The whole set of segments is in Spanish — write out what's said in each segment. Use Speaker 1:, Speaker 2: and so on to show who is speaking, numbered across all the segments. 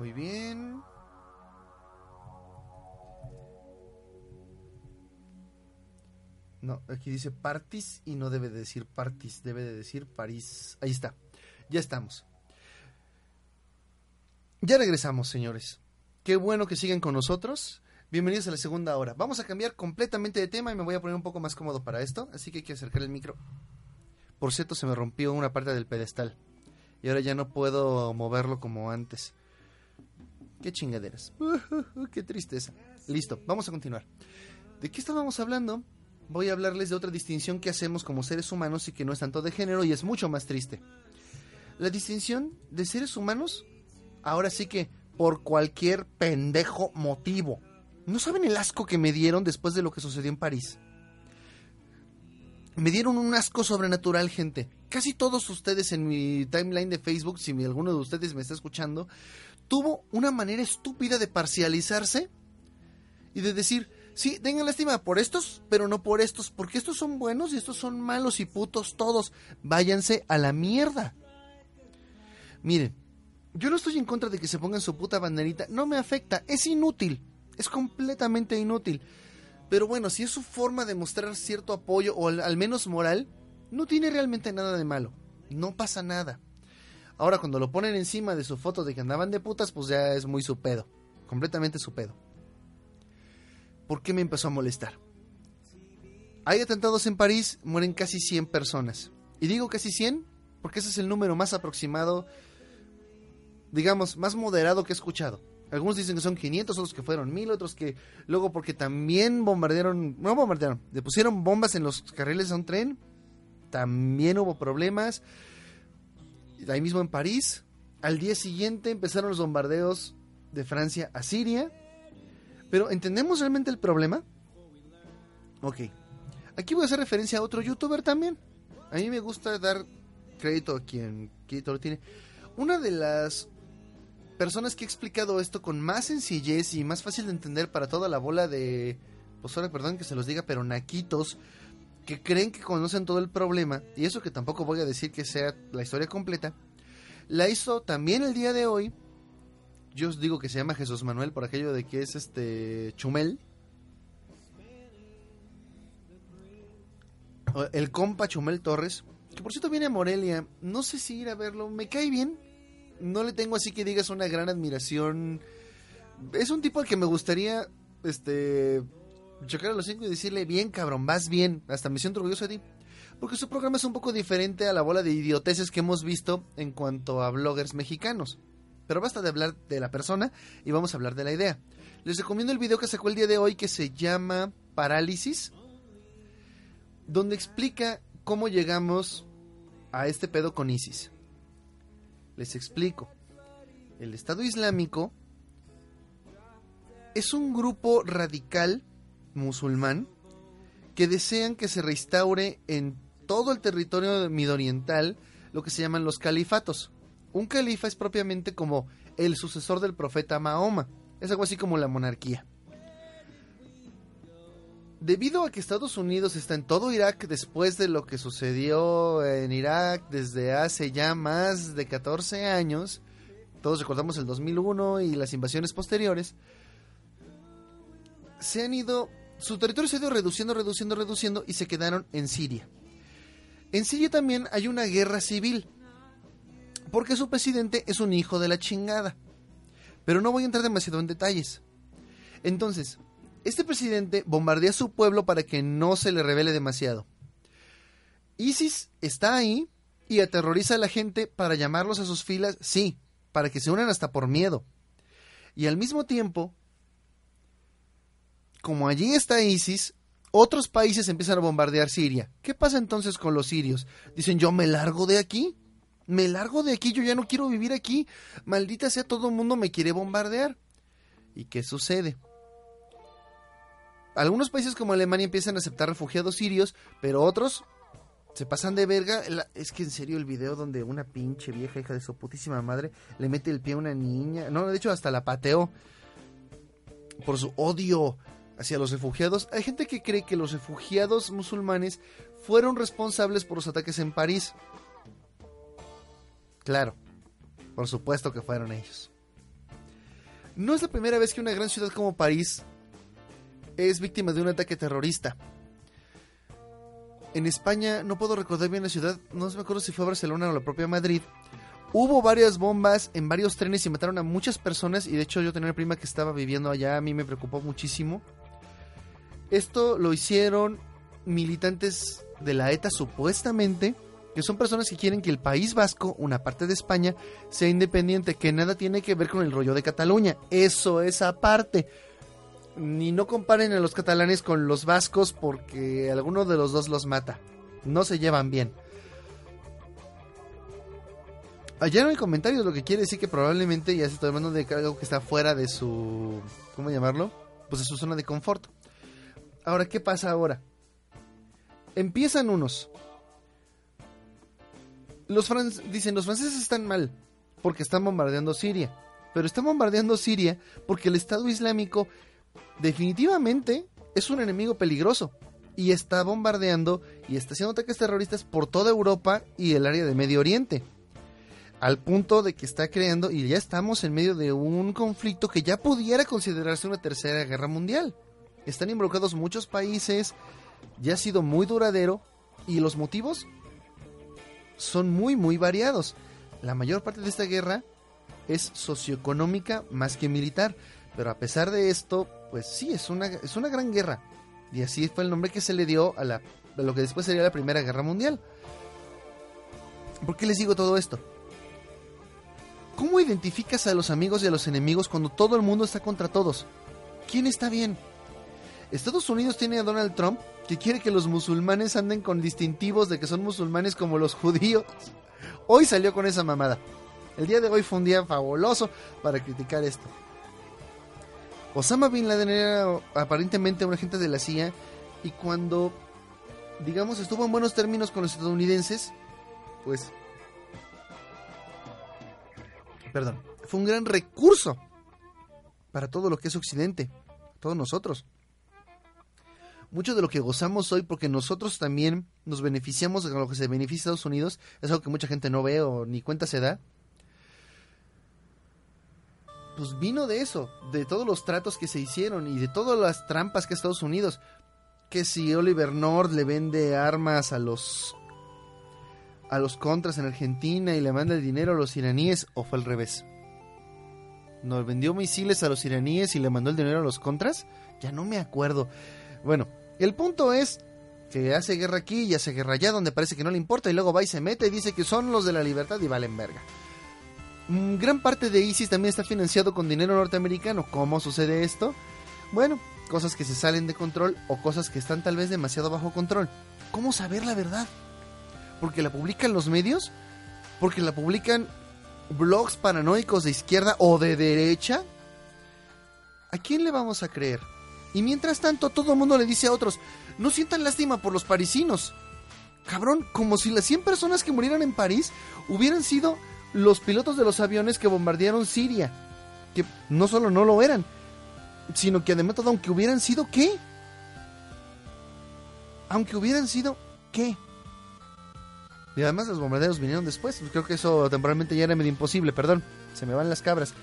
Speaker 1: Muy bien. No, aquí dice partis y no debe de decir partis, debe de decir París. Ahí está. Ya estamos. Ya regresamos, señores. Qué bueno que siguen con nosotros. Bienvenidos a la segunda hora. Vamos a cambiar completamente de tema y me voy a poner un poco más cómodo para esto, así que hay que acercar el micro. Por cierto, se me rompió una parte del pedestal y ahora ya no puedo moverlo como antes. Qué chingaderas. qué tristeza. Listo, vamos a continuar. ¿De qué estábamos hablando? Voy a hablarles de otra distinción que hacemos como seres humanos y que no es tanto de género y es mucho más triste. La distinción de seres humanos, ahora sí que por cualquier pendejo motivo. ¿No saben el asco que me dieron después de lo que sucedió en París? Me dieron un asco sobrenatural, gente. Casi todos ustedes en mi timeline de Facebook, si alguno de ustedes me está escuchando, tuvo una manera estúpida de parcializarse y de decir, sí, tengan lástima por estos, pero no por estos, porque estos son buenos y estos son malos y putos todos. Váyanse a la mierda. Miren, yo no estoy en contra de que se pongan su puta banderita, no me afecta, es inútil, es completamente inútil. Pero bueno, si es su forma de mostrar cierto apoyo o al, menos moral, no tiene realmente nada de malo. No pasa nada. Ahora cuando lo ponen encima de su foto de que andaban de putas, pues ya es muy su pedo. Completamente su pedo. ¿Por qué me empezó a molestar? Hay atentados en París, mueren casi 100 personas. Y digo casi 100 porque ese es el número más aproximado, digamos, más moderado que he escuchado. Algunos dicen que son 500, otros que fueron 1000, otros que luego porque también bombardearon, no bombardearon, le pusieron bombas en los carriles de un tren, también hubo problemas. Ahí mismo en París, al día siguiente empezaron los bombardeos de Francia a Siria. Pero ¿entendemos realmente el problema? Ok. Aquí voy a hacer referencia a otro youtuber también. A mí me gusta dar crédito a quien crédito lo tiene. Una de las personas que he explicado esto con más sencillez y más fácil de entender para toda la bola de, pues ahora perdón que se los diga, pero naquitos que creen que conocen todo el problema, y eso que tampoco voy a decir que sea la historia completa, la hizo también el día de hoy. Yo os digo que se llama Jesús Manuel por aquello de que es este Chumel. El compa Chumel Torres, que por cierto viene a Morelia. No sé si ir a verlo, me cae bien no le tengo así que digas una gran admiración. Es un tipo al que me gustaría, este, chocar a los cinco y decirle, bien cabrón, vas bien, hasta me siento orgulloso de ti. Porque su programa es un poco diferente a la bola de idioteces que hemos visto en cuanto a bloggers mexicanos. Pero basta de hablar de la persona y vamos a hablar de la idea. Les recomiendo el video que sacó el día de hoy que se llama Parálisis, donde explica cómo llegamos a este pedo con ISIS. Les explico. El Estado Islámico es un grupo radical musulmán que desean que se restaure en todo el territorio midoriental lo que se llaman los califatos. Un califa es propiamente como el sucesor del profeta Mahoma. Es algo así como la monarquía. Debido a que Estados Unidos está en todo Irak después de lo que sucedió en Irak desde hace ya más de 14 años, todos recordamos el 2001 y las invasiones posteriores, se han ido, su territorio se ha ido reduciendo, reduciendo, reduciendo y se quedaron en Siria. En Siria también hay una guerra civil, porque su presidente es un hijo de la chingada. Pero no voy a entrar demasiado en detalles. Entonces, este presidente bombardea a su pueblo para que no se le revele demasiado. ISIS está ahí y aterroriza a la gente para llamarlos a sus filas, sí, para que se unan hasta por miedo. Y al mismo tiempo, como allí está ISIS, otros países empiezan a bombardear Siria. ¿Qué pasa entonces con los sirios? Dicen, yo me largo de aquí. me largo de aquí, yo ya no quiero vivir aquí, maldita sea, todo el mundo me quiere bombardear. ¿Y qué sucede? Algunos países como Alemania empiezan a aceptar refugiados sirios, pero otros se pasan de verga. Es que en serio el video donde una pinche vieja hija de su putísima madre le mete el pie a una niña, no, de hecho hasta la pateó por su odio hacia los refugiados. Hay gente que cree que los refugiados musulmanes fueron responsables por los ataques en París. Claro, por supuesto que fueron ellos. No es la primera vez que una gran ciudad como París es víctima de un ataque terrorista. En España, no puedo recordar bien la ciudad, no me acuerdo si fue Barcelona o la propia Madrid. Hubo varias bombas en varios trenes y mataron a muchas personas y de hecho yo tenía una prima que estaba viviendo allá, a mí me preocupó muchísimo. Esto lo hicieron militantes de la ETA supuestamente, que son personas que quieren que el País Vasco, una parte de España, sea independiente, que nada tiene que ver con el rollo de Cataluña. Eso es aparte. Ni no comparen a los catalanes con los vascos porque alguno de los dos los mata. No se llevan bien. Allá no hay comentarios, lo que quiere decir que probablemente ya se está hablando de algo que está fuera de su. ¿Cómo llamarlo? Pues de su zona de confort. Ahora, ¿qué pasa ahora? Empiezan unos. Los dicen, los franceses están mal porque están bombardeando Siria. Pero están bombardeando Siria porque el Estado Islámico definitivamente es un enemigo peligroso. Y está bombardeando y está haciendo ataques terroristas por toda Europa y el área de Medio Oriente. Al punto de que está creando, y ya estamos en medio de un conflicto que ya pudiera considerarse una tercera guerra mundial. Están involucrados muchos países, ya ha sido muy duradero y los motivos son muy muy variados. La mayor parte de esta guerra es socioeconómica más que militar, pero a pesar de esto, pues sí, es una, es una gran guerra. Y así fue el nombre que se le dio a, la, lo que después sería la Primera Guerra Mundial. ¿Por qué les digo todo esto? ¿Cómo identificas a los amigos y a los enemigos cuando todo el mundo está contra todos? ¿Quién está bien? Estados Unidos tiene a Donald Trump que quiere que los musulmanes anden con distintivos de que son musulmanes como los judíos. Hoy salió con esa mamada. El día de hoy fue un día fabuloso para criticar esto. Osama Bin Laden era aparentemente un agente de la CIA y cuando, digamos, estuvo en buenos términos con los estadounidenses, pues... Perdón, fue un gran recurso para todo lo que es Occidente, todos nosotros mucho de lo que gozamos hoy, porque nosotros también nos beneficiamos de lo que se beneficia Estados Unidos, es algo que mucha gente no ve o ni cuenta se da. Pues vino de eso, de todos los tratos que se hicieron y de todas las trampas que Estados Unidos. Que si Oliver North le vende armas a los a los contras en Argentina y le manda el dinero a los iraníes o fue al revés. ¿Nos vendió misiles a los iraníes y le mandó el dinero a los contras? Ya no me acuerdo. Bueno, el punto es que hace guerra aquí y hace guerra allá donde parece que no le importa y luego va y se mete y dice que son los de la libertad y valen verga. Mm, gran parte de ISIS también está financiado con dinero norteamericano. ¿Cómo sucede esto? Bueno, cosas que se salen de control o cosas que están tal vez demasiado bajo control. ¿Cómo saber la verdad? ¿Porque la publican los medios? ¿Porque la publican blogs paranoicos de izquierda o de derecha? ¿A quién le vamos a creer? Y mientras tanto, todo el mundo le dice a otros, no sientan lástima por los parisinos. Cabrón, como si las 100 personas que murieran en París hubieran sido los pilotos de los aviones que bombardearon Siria. Que no solo no lo eran, sino que además aunque hubieran sido qué. Aunque hubieran sido qué. Y además los bombarderos vinieron después. Creo que eso temporalmente ya era medio imposible, perdón. Se me van las cabras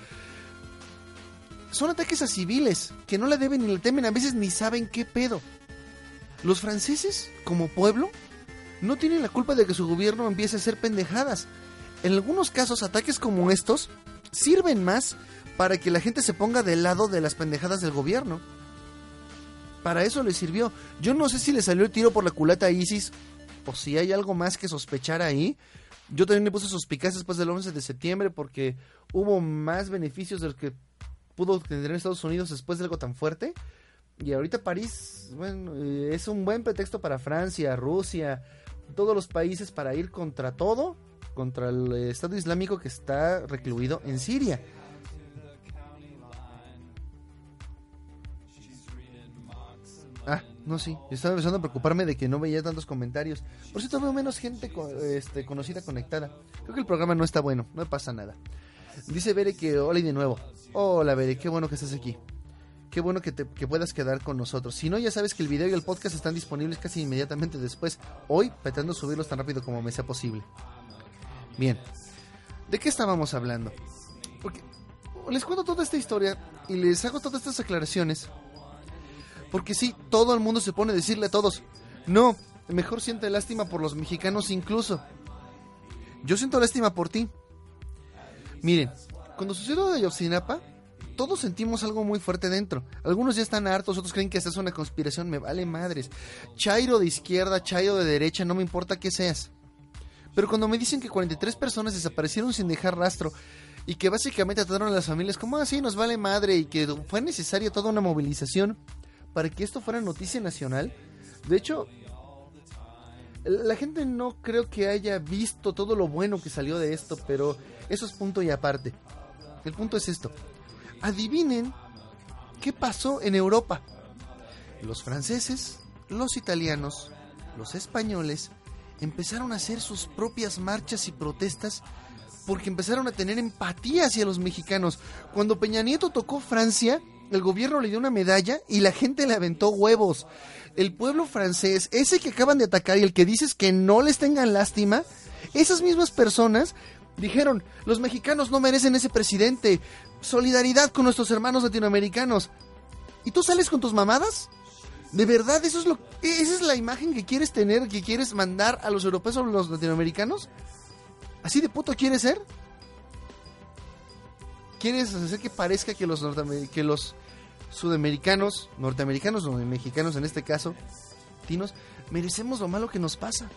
Speaker 1: son ataques a civiles que no le deben ni le temen, a veces ni saben qué pedo. Los franceses, como pueblo, no tienen la culpa de que su gobierno empiece a hacer pendejadas. En algunos casos, ataques como estos sirven más para que la gente se ponga del lado de las pendejadas del gobierno. Para eso le sirvió. Yo no sé si le salió el tiro por la culata a ISIS o si hay algo más que sospechar ahí. Yo también me puse suspicaz después del 11 de septiembre porque hubo más beneficios de que pudo tener Estados Unidos después de algo tan fuerte. Y ahorita París, bueno, eh, es un buen pretexto para Francia, Rusia, todos los países para ir contra todo, contra el Estado Islámico que está recluido en Siria. Ah, no, sí. Estaba empezando a preocuparme de que no veía tantos comentarios. Por cierto, veo menos gente este, conocida conectada. Creo que el programa no está bueno, no pasa nada. Dice Bere que hola y de nuevo. Hola Bere, qué bueno que estás aquí. Qué bueno que, te, que puedas quedar con nosotros. Si no, ya sabes que el video y el podcast están disponibles casi inmediatamente después. Hoy, pretendo subirlos tan rápido como me sea posible. Bien. ¿De qué estábamos hablando? Porque les cuento toda esta historia y les hago todas estas aclaraciones porque sí, todo el mundo se pone a decirle a todos, no, mejor siente lástima por los mexicanos incluso. Yo siento lástima por ti. Miren, cuando sucedió de Ayotzinapa, todos sentimos algo muy fuerte dentro. Algunos ya están hartos, otros creen que esta es una conspiración, me vale madres. Chairo de izquierda, Chairo de derecha, no me importa qué seas. Pero cuando me dicen que 43 personas desaparecieron sin dejar rastro y que básicamente trataron a las familias como así, nos vale madre y que fue necesaria toda una movilización, para que esto fuera noticia nacional. De hecho, la gente no creo que haya visto todo lo bueno que salió de esto, pero eso es punto y aparte. El punto es esto. Adivinen qué pasó en Europa. Los franceses, los italianos, los españoles empezaron a hacer sus propias marchas y protestas porque empezaron a tener empatía hacia los mexicanos. Cuando Peña Nieto tocó Francia, el gobierno le dio una medalla y la gente le aventó huevos. El pueblo francés, ese que acaban de atacar y el que dices que no les tengan lástima, esas mismas personas dijeron, los mexicanos no merecen ese presidente, solidaridad con nuestros hermanos latinoamericanos. ¿Y tú sales con tus mamadas? ¿De verdad eso es lo esa es la imagen que quieres tener, que quieres mandar a los europeos o a los latinoamericanos? ¿Así de puto quieres ser? ¿Quieres hacer que parezca que los, sudamericanos, norteamericanos o mexicanos en este caso, tinos, merecemos lo malo que nos pasa?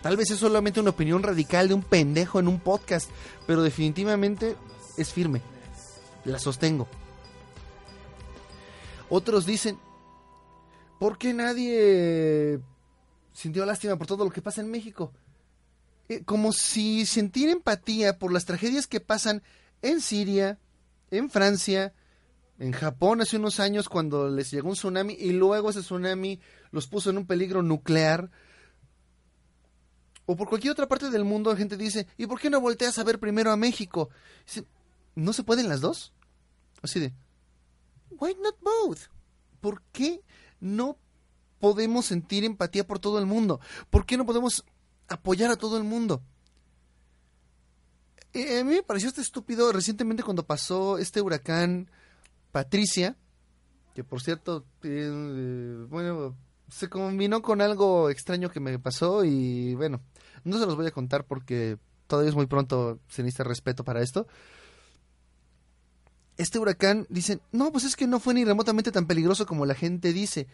Speaker 1: Tal vez es solamente una opinión radical de un pendejo en un podcast, pero definitivamente es firme. La sostengo. Otros dicen, ¿por qué nadie sintió lástima por todo lo que pasa en México? Eh, como si sentir empatía por las tragedias que pasan en Siria, en Francia, en Japón hace unos años cuando les llegó un tsunami y luego ese tsunami los puso en un peligro nuclear. O por cualquier otra parte del mundo la gente dice, ¿y por qué no volteas a ver primero a México? ¿No se pueden las dos? Así de, why not both? ¿Por qué no podemos sentir empatía por todo el mundo? ¿Por qué no podemos apoyar a todo el mundo. Eh, a mí me pareció este estúpido recientemente cuando pasó este huracán Patricia, que por cierto, eh, bueno, se combinó con algo extraño que me pasó y bueno, no se los voy a contar porque todavía es muy pronto, se necesita respeto para esto. Este huracán, dicen, no, pues es que no fue ni remotamente tan peligroso como la gente dice.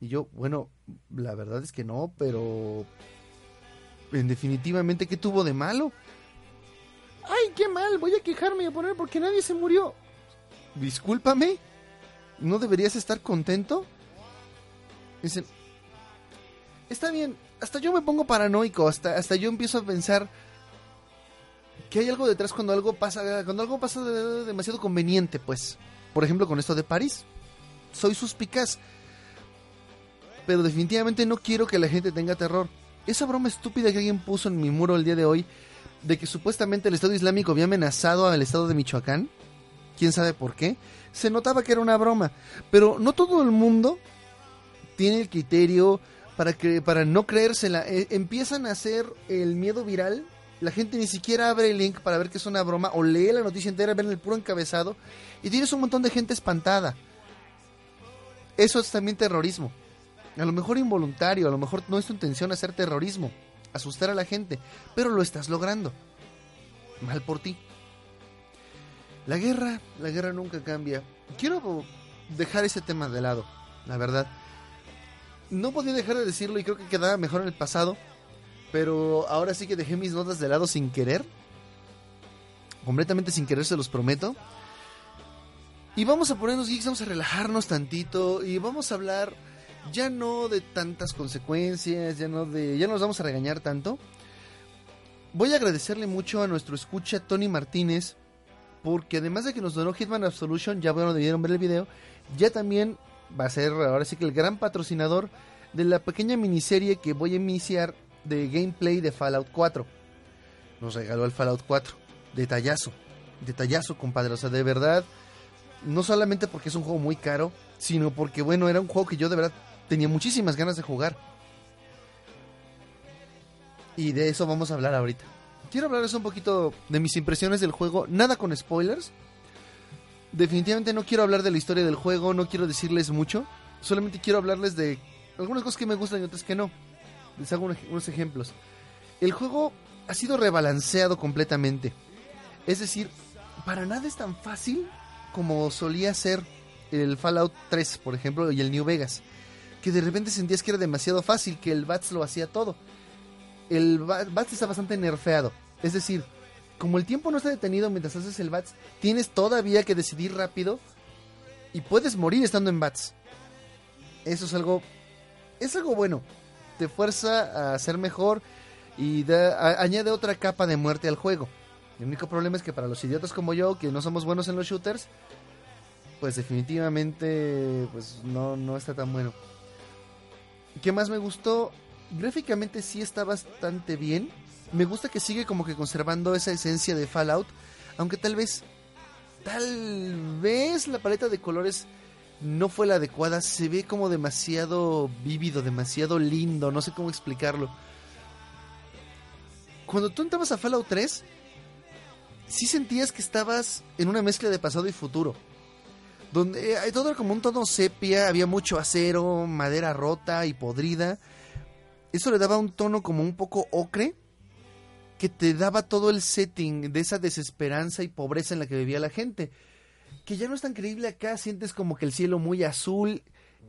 Speaker 1: Y yo, bueno, la verdad es que no, pero en definitivamente, ¿qué tuvo de malo? ¡Ay, qué mal! Voy a quejarme y a poner porque nadie se murió. Discúlpame. ¿No deberías estar contento? Dicen, está bien, hasta yo me pongo paranoico, hasta, hasta yo empiezo a pensar que hay algo detrás cuando algo pasa, cuando algo pasa demasiado conveniente, pues. Por ejemplo, con esto de París. Soy suspicaz. Pero definitivamente no quiero que la gente tenga terror esa broma estúpida que alguien puso en mi muro el día de hoy de que supuestamente el Estado Islámico había amenazado al Estado de Michoacán, quién sabe por qué, se notaba que era una broma, pero no todo el mundo tiene el criterio para que para no creérsela, e, empiezan a hacer el miedo viral, la gente ni siquiera abre el link para ver que es una broma o lee la noticia entera, ven el puro encabezado y tienes un montón de gente espantada. Eso es también terrorismo. A lo mejor involuntario, a lo mejor no es tu intención hacer terrorismo, asustar a la gente, pero lo estás logrando. Mal por ti. La guerra, la guerra nunca cambia. Quiero dejar ese tema de lado, la verdad. No podía dejar de decirlo y creo que quedaba mejor en el pasado, pero ahora sí que dejé mis notas de lado sin querer. Completamente sin querer, se los prometo. Y vamos a ponernos geeks, vamos a relajarnos tantito y vamos a hablar ya no de tantas consecuencias, ya no de ya nos vamos a regañar tanto, voy a agradecerle mucho a nuestro escucha Tony Martínez, porque además de que nos donó Hitman Absolution, ya bueno, debieron ver el video, ya también va a ser ahora sí que el gran patrocinador de la pequeña miniserie que voy a iniciar de gameplay de Fallout 4. Nos regaló el Fallout 4. Detallazo. Detallazo, compadre. O sea, de verdad. No solamente porque es un juego muy caro, sino porque, bueno, era un juego que yo de verdad tenía muchísimas ganas de jugar. Y de eso vamos a hablar ahorita. Quiero hablarles un poquito de mis impresiones del juego, nada con spoilers. Definitivamente no quiero hablar de la historia del juego, no quiero decirles mucho. Solamente quiero hablarles de algunas cosas que me gustan y otras que no. Les hago unos ejemplos. El juego ha sido rebalanceado completamente. Es decir, para nada es tan fácil como solía ser el Fallout 3, por ejemplo, y el New Vegas. Que de repente sentías que era demasiado fácil, que el BATS lo hacía todo. El BATS está bastante nerfeado. Es decir, como el tiempo no está detenido mientras haces el BATS, tienes todavía que decidir rápido y puedes morir estando en BATS. Eso es algo. Es algo bueno. Te fuerza a ser mejor y añade otra capa de muerte al juego. El único problema es que para los idiotas como yo, que no somos buenos en los shooters, pues definitivamente pues no, no está tan bueno. ¿Qué más me gustó? Gráficamente sí está bastante bien. Me gusta que sigue como que conservando esa esencia de Fallout, aunque tal vez, tal vez la paleta de colores no fue la adecuada. Se ve como demasiado vívido, demasiado lindo, no sé cómo explicarlo. Cuando tú entrabas a Fallout 3, sí sentías que estabas en una mezcla de pasado y futuro. Donde eh, todo era como un tono sepia, había mucho acero, madera rota y podrida. Eso le daba un tono como un poco ocre, que te daba todo el setting de esa desesperanza y pobreza en la que vivía la gente que ya no es tan creíble acá, sientes como que el cielo muy azul,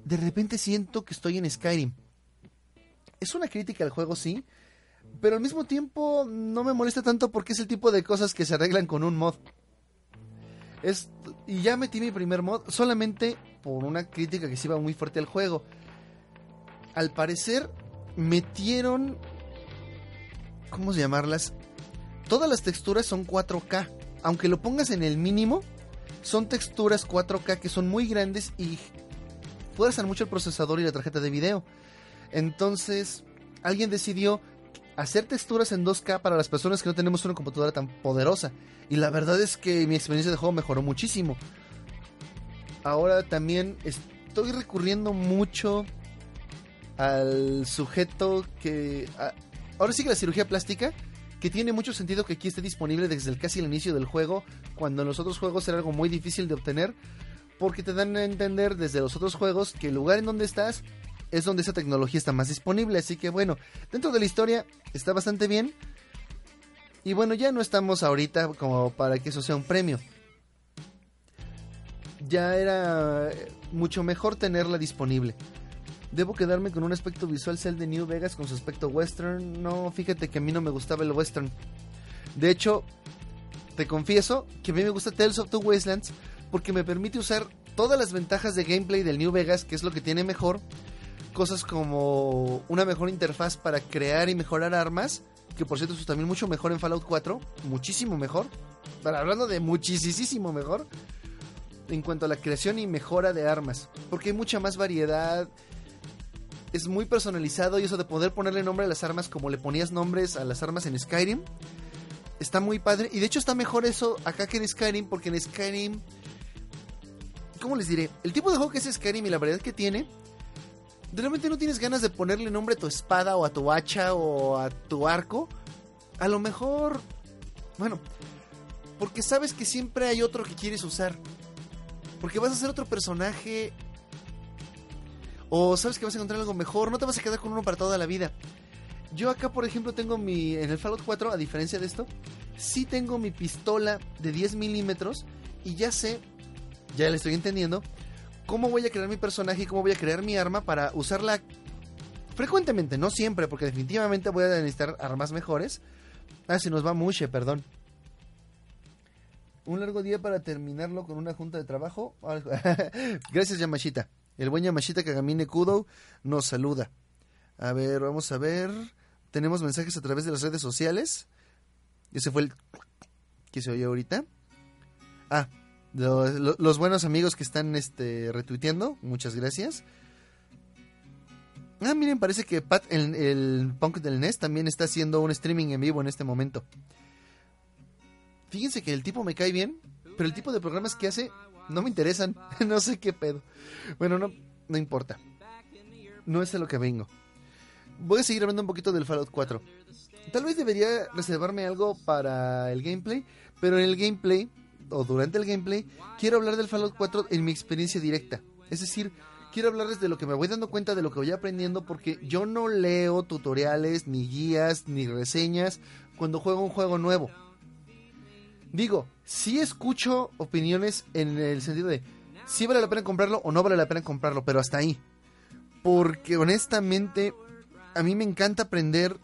Speaker 1: de repente siento que estoy en Skyrim. Es una crítica al juego, sí, pero al mismo tiempo no me molesta tanto porque es el tipo de cosas que se arreglan con un mod. Es, y ya metí mi primer mod solamente por una crítica que se iba muy fuerte al juego. Al parecer metieron... ¿Cómo llamarlas? Todas las texturas son 4K. Aunque lo pongas en el mínimo, son texturas 4K que son muy grandes y fuerzan mucho el procesador y la tarjeta de video. Entonces, alguien decidió hacer texturas en 2K para las personas que no tenemos una computadora tan poderosa. Y la verdad es que mi experiencia de juego mejoró muchísimo. Ahora también estoy recurriendo mucho al sujeto que... ahora sí que la cirugía plástica que tiene mucho sentido que aquí esté disponible desde el casi el inicio del juego, cuando en los otros juegos era algo muy difícil de obtener, porque te dan a entender desde los otros juegos que el lugar en donde estás es donde esa tecnología está más disponible, así que bueno, dentro de la historia está bastante bien. Y bueno, ya no estamos ahorita como para que eso sea un premio. Ya era mucho mejor tenerla disponible. Debo quedarme con un aspecto visual el de New Vegas con su aspecto western. No, fíjate que a mí no me gustaba el western. De hecho, te confieso que a mí me gusta Tales of the Wastelands porque me permite usar todas las ventajas de gameplay del New Vegas, que es lo que tiene mejor. Cosas como una mejor interfaz para crear y mejorar armas, que por cierto es también mucho mejor en Fallout 4, muchísimo mejor. Pero hablando de muchísimo mejor en cuanto a la creación y mejora de armas, porque hay mucha más variedad es muy personalizado y eso de poder ponerle nombre a las armas como le ponías nombres a las armas en Skyrim está muy padre y de hecho está mejor eso acá que en Skyrim porque en Skyrim ¿cómo les diré? El tipo de juego que es Skyrim y la variedad que tiene realmente no tienes ganas de ponerle nombre a tu espada o a tu hacha o a tu arco a lo mejor bueno porque sabes que siempre hay otro que quieres usar porque vas a ser otro personaje o sabes que vas a encontrar algo mejor, no te vas a quedar con uno para toda la vida. Yo acá, por ejemplo, tengo mi. En el Fallout 4, a diferencia de esto, sí tengo mi pistola de 10 milímetros y ya sé, ya le estoy entendiendo, cómo voy a crear mi personaje y cómo voy a crear mi arma para usarla frecuentemente, no siempre, porque definitivamente voy a necesitar armas mejores. Ah, se nos va Mushe, perdón. Un largo día para terminarlo con una junta de trabajo. Gracias, Yamashita. El buen Yamashita Kagamine Kudo nos saluda. A ver, vamos a ver. Tenemos mensajes a través de las redes sociales. Ese fue el que se oye ahorita. Ah, los, buenos amigos que están este, retuiteando, muchas gracias. Ah, miren, parece que Pat, el, el punk del NES, también está haciendo un streaming en vivo en este momento. Fíjense que el tipo me cae bien, pero el tipo de programas que hace no me interesan. no sé qué pedo. Bueno, no, no importa. No es a lo que vengo. Voy a seguir hablando un poquito del Fallout 4. Tal vez debería reservarme algo para el gameplay, pero en el gameplay, o durante el gameplay, quiero hablar del Fallout 4 en mi experiencia directa. Es decir, quiero hablarles de lo que me voy dando cuenta, de lo que voy aprendiendo, porque yo no leo tutoriales, ni guías, ni reseñas cuando juego un juego nuevo. Digo, sí escucho opiniones en el sentido de si vale la pena comprarlo o no vale la pena comprarlo, pero hasta ahí. Porque honestamente, a mí me encanta aprender,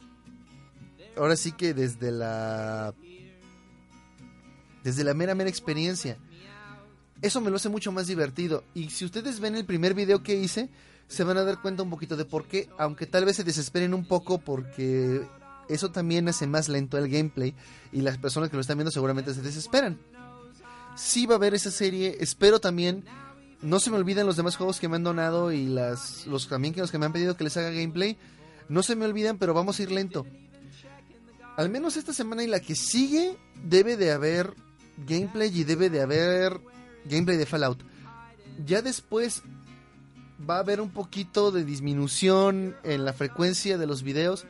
Speaker 1: ahora sí que desde la... Desde la mera, mera experiencia eso me lo hace mucho más divertido. Y si ustedes ven el primer video que hice, se van a dar cuenta un poquito de por qué, aunque tal vez se desesperen un poco porque eso también hace más lento el gameplay y las personas que lo están viendo seguramente se desesperan. Sí va a haber esa serie, espero también, no se me olviden los demás juegos que me han donado y las, los también que los que me han pedido que les haga gameplay, no se me olviden, pero vamos a ir lento. Al menos esta semana y la que sigue debe de haber gameplay y debe de haber gameplay de Fallout. Ya después va a haber un poquito de disminución en la frecuencia de los videos.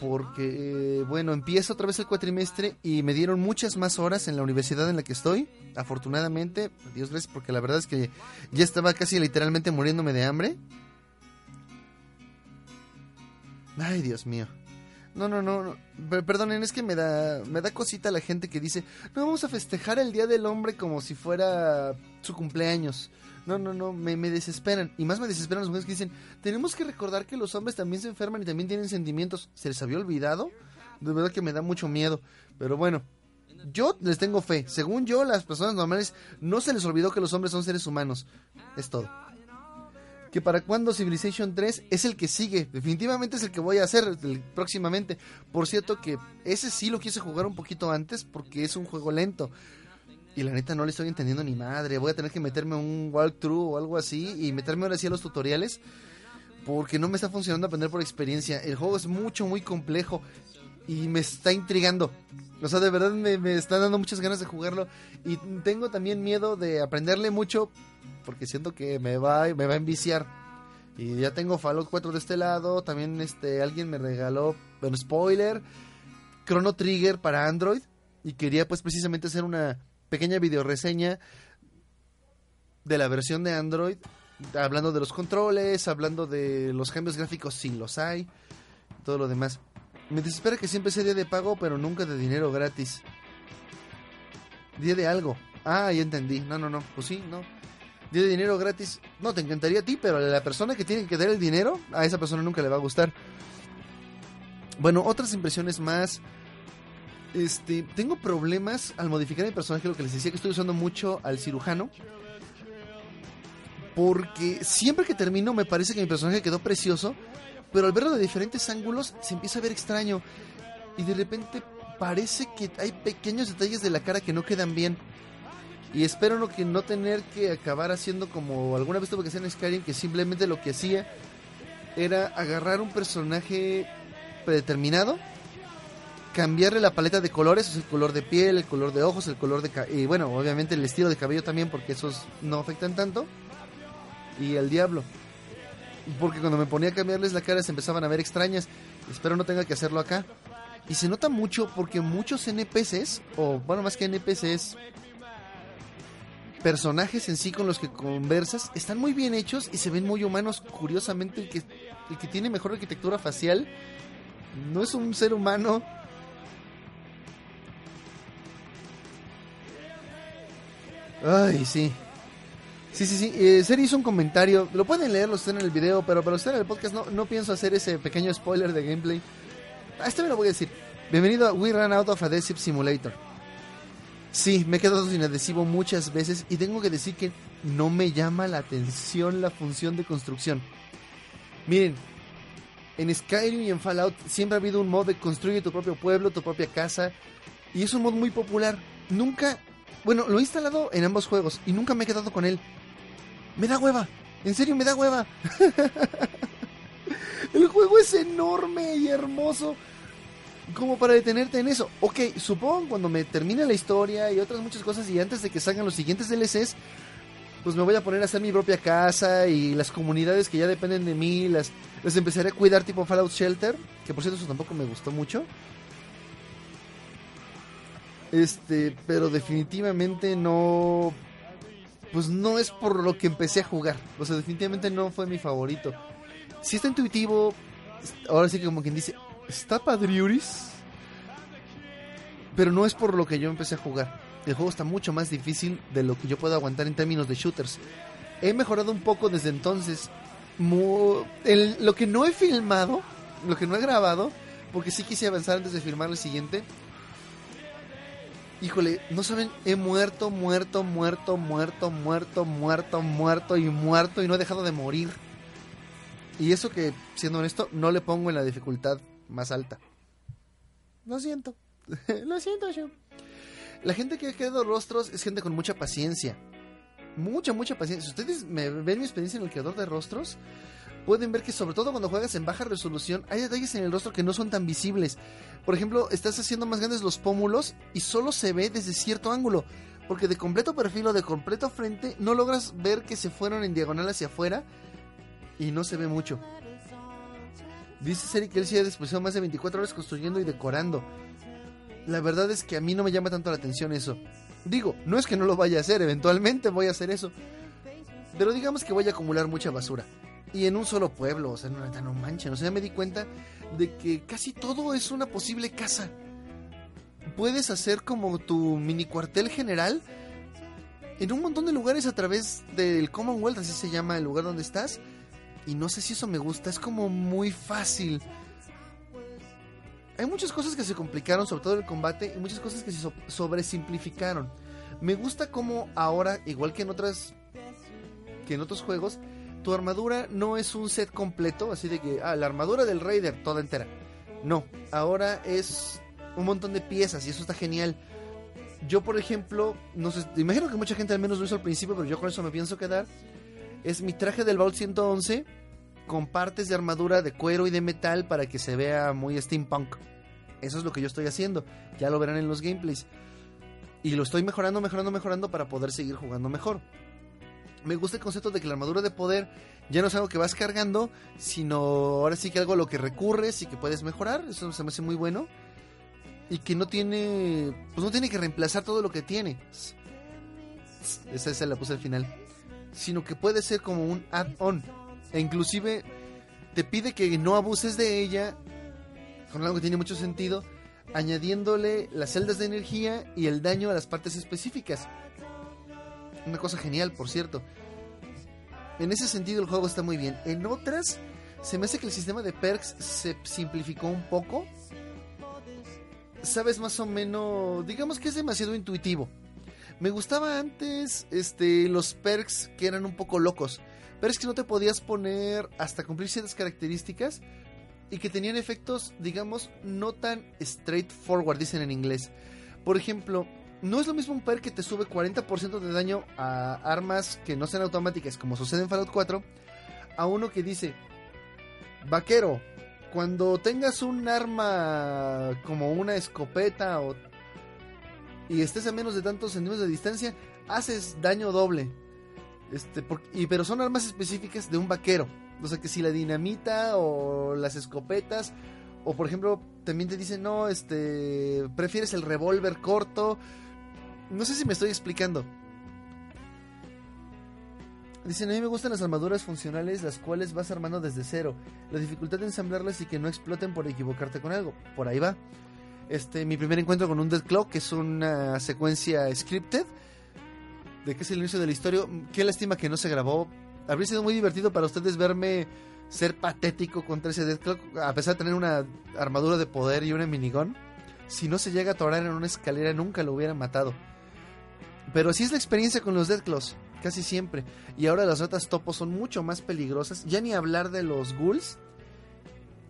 Speaker 1: Porque, eh, bueno, empieza otra vez el cuatrimestre y me dieron muchas más horas en la universidad en la que estoy. Afortunadamente, Dios gracias, porque la verdad es que ya estaba casi literalmente muriéndome de hambre. Ay, Dios mío. No, no, no, Perdonen, es que me da, me da cosita la gente que dice, no vamos a festejar el Día del Hombre como si fuera su cumpleaños. No, no, no, me, me desesperan. Y más me desesperan las mujeres que dicen, tenemos que recordar que los hombres también se enferman y también tienen sentimientos. ¿Se les había olvidado? De verdad que me da mucho miedo. Pero bueno, yo les tengo fe. Según yo, las personas normales no se les olvidó que los hombres son seres humanos. Es todo que para cuando Civilization 3 es el que sigue. Definitivamente es el que voy a hacer próximamente. Por cierto que ese sí lo quise jugar un poquito antes porque es un juego lento. Y la neta no le estoy entendiendo ni madre. Voy a tener que meterme un walkthrough o algo así y meterme ahora sí a los tutoriales. Porque no me está funcionando aprender por experiencia. El juego es mucho, muy complejo. Y me está intrigando. O sea, de verdad me, me está dando muchas ganas de jugarlo. Y tengo también miedo de aprenderle mucho porque siento que me va, me va a enviciar. Y ya tengo Fallout 4 de este lado, también este alguien me regaló, bueno, spoiler, Chrono Trigger para Android y quería pues precisamente hacer una pequeña video reseña de la versión de Android, hablando de los controles, hablando de los cambios gráficos si los hay, todo lo demás. Me desespera que siempre sea día de pago, pero nunca de dinero gratis. Día de algo. Ah, ya entendí. No, no, no. Pues sí, no de dinero gratis. No, te encantaría a ti, pero a la persona que tiene que dar el dinero, a esa persona nunca le va a gustar. Bueno, otras impresiones más. Este, tengo problemas al modificar mi personaje, lo que les decía que estoy usando mucho al cirujano. Porque siempre que termino me parece que mi personaje quedó precioso, pero al verlo de diferentes ángulos se empieza a ver extraño. Y de repente parece que hay pequeños detalles de la cara que no quedan bien. Y espero no, que no tener que acabar haciendo como alguna vez tuve que hacer en Skyrim, que simplemente lo que hacía era agarrar un personaje predeterminado, cambiarle la paleta de colores, el color de piel, el color de ojos, el color de... Y bueno, obviamente el estilo de cabello también, porque esos no afectan tanto. Y el diablo. Porque cuando me ponía a cambiarles la cara se empezaban a ver extrañas. Espero no tenga que hacerlo acá. Y se nota mucho porque muchos NPCs, o bueno, más que NPCs, personajes en sí con los que conversas están muy bien hechos y se ven muy humanos. Curiosamente, el que, el que tiene mejor arquitectura facial no es un ser humano. Ay, sí. Sí, sí, sí. Eh, Seri hizo un comentario. Lo pueden leer los en el video, pero para usted en el podcast no, no pienso hacer ese pequeño spoiler de gameplay. A este me lo voy a decir. Bienvenido a We Run Out of Adhesive Simulator. Sí, me he quedado sin adhesivo muchas veces y tengo que decir que no me llama la atención la función de construcción. Miren, En Skyrim y en Fallout siempre ha habido un mod de construye tu propio pueblo, tu propia casa. Y es un mod muy popular. Nunca, bueno, lo he instalado en ambos juegos y nunca me he quedado con él. Me da hueva. En serio, me da hueva. El juego es enorme y hermoso como para detenerte en eso. Ok, supongo cuando me termine la historia y otras muchas cosas y antes de que salgan los siguientes DLCs, pues me voy a poner a hacer mi propia casa y las comunidades que ya dependen de mí, las, las empezaré a cuidar tipo Fallout Shelter, que por cierto eso tampoco me gustó mucho. Este, pero definitivamente no pues no es por lo que empecé a jugar. O sea, definitivamente no fue mi favorito. Si está intuitivo, ahora sí que como quien dice, está padriuris, pero no es por lo que yo empecé a jugar. El juego está mucho más difícil de lo que yo puedo aguantar en términos de shooters. He mejorado un poco desde entonces. lo que no he filmado, lo que no he grabado, porque sí quise avanzar antes de filmar el siguiente, Híjole, no saben, he muerto, muerto, muerto, muerto, muerto, muerto, muerto y muerto y no he dejado de morir. Y eso que, siendo honesto, no le pongo en la dificultad más alta. Lo siento. Lo siento yo. La gente que ha creado rostros es gente con mucha paciencia. Mucha, mucha paciencia. Si ustedes me ven mi experiencia en el creador de rostros, pueden ver que sobre todo cuando juegas en baja resolución hay detalles en el rostro que no son tan visibles. Por ejemplo, estás haciendo más grandes los pómulos y solo se ve desde cierto ángulo. Porque de completo perfil o de completo frente no logras ver que se fueron en diagonal hacia afuera y no se ve mucho. Dice Seri que él se ha desperdiciado más de 24 horas construyendo y decorando. La verdad es que a mí no me llama tanto la atención eso. Digo, no es que no lo vaya a hacer, eventualmente voy a hacer eso. Pero digamos que voy a acumular mucha basura y en un solo pueblo, o sea, no, no manchen, o sea, me di cuenta de que casi todo es una posible casa. Puedes hacer como tu mini cuartel general en un montón de lugares a través del Commonwealth, así se llama el lugar donde estás. Y no sé si eso me gusta, es como muy fácil. Hay muchas cosas que se complicaron, sobre todo el combate, y muchas cosas que se sobresimplificaron. Me gusta como ahora, igual que en otras que en otros juegos, tu armadura no es un set completo, así de que, ah, la armadura del Raider toda entera. No, ahora es un montón de piezas y eso está genial. Yo, por ejemplo, no sé, imagino que mucha gente al menos lo hizo al principio, pero yo con eso me pienso quedar. Es mi traje del Vault 111 con partes de armadura de cuero y de metal para que se vea muy steampunk. Eso es lo que yo estoy haciendo. Ya lo verán en los gameplays. Y lo estoy mejorando, mejorando, mejorando para poder seguir jugando mejor me gusta el concepto de que la armadura de poder ya no es algo que vas cargando, sino ahora sí que algo a lo que recurres y que puedes mejorar. Eso se me hace muy bueno. Y que no tiene. Pues no tiene que reemplazar todo lo que tiene. Esa, esa la puse al final. Sino que puede ser como un add-on. E inclusive te pide que no abuses de ella. Con algo que tiene mucho sentido. Añadiéndole las celdas de energía y el daño a las partes específicas. Una cosa genial, por cierto. En ese sentido el juego está muy bien. En otras, se me hace que el sistema de perks se simplificó un poco. Sabes más o menos, digamos que es demasiado intuitivo. Me gustaba antes este, los perks que eran un poco locos. Perks que no te podías poner hasta cumplir ciertas características y que tenían efectos, digamos, no tan straightforward, dicen en inglés. Por ejemplo, no es lo mismo un perk que te sube 40% de daño a armas que no sean automáticas, como sucede en Fallout 4, a uno que dice, vaquero, cuando tengas un arma como una escopeta o, y estés a menos de tantos centímetros de distancia, haces daño doble. Este, y, pero son armas específicas de un vaquero. O sea que si la dinamita o las escopetas o por ejemplo también te dicen no, este, prefieres el revólver corto no sé si me estoy explicando. Dicen, a mí me gustan las armaduras funcionales, las cuales vas armando desde cero. La dificultad de ensamblarlas y que no exploten por equivocarte con algo. Por ahí va. Este, mi primer encuentro con un Dead Clock, que es una secuencia scripted. De que es el inicio de la historia. Qué lástima que no se grabó. Habría sido muy divertido para ustedes verme ser patético contra ese Dead Clock. A pesar de tener una armadura de poder y una minigón. Si no se llega a atorar en una escalera, nunca lo hubiera matado. Pero así es la experiencia con los Deathclaws, casi siempre. Y ahora las ratas topos son mucho más peligrosas. Ya ni hablar de los ghouls,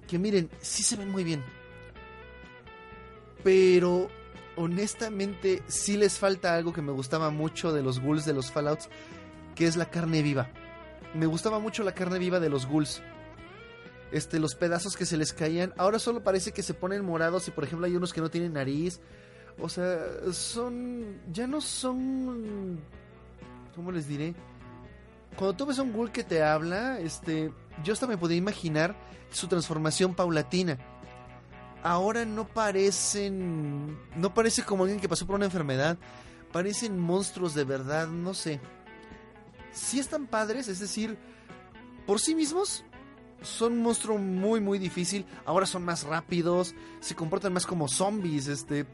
Speaker 1: que miren, sí se ven muy bien. Pero honestamente sí les falta algo que me gustaba mucho de los ghouls de los Fallouts, que es la carne viva. Me gustaba mucho la carne viva de los ghouls. Este, los pedazos que se les caían, ahora solo parece que se ponen morados y por ejemplo hay unos que no tienen nariz. O sea, son ya no son ¿cómo les diré? Cuando tú ves a un ghoul que te habla, este, yo hasta me podía imaginar su transformación paulatina ahora no parecen. No parece como alguien que pasó por una enfermedad. Parecen monstruos de verdad, no sé. Si están padres, es decir, por sí mismos son un monstruo muy muy difícil. Ahora son más rápidos, se comportan más como zombies, este,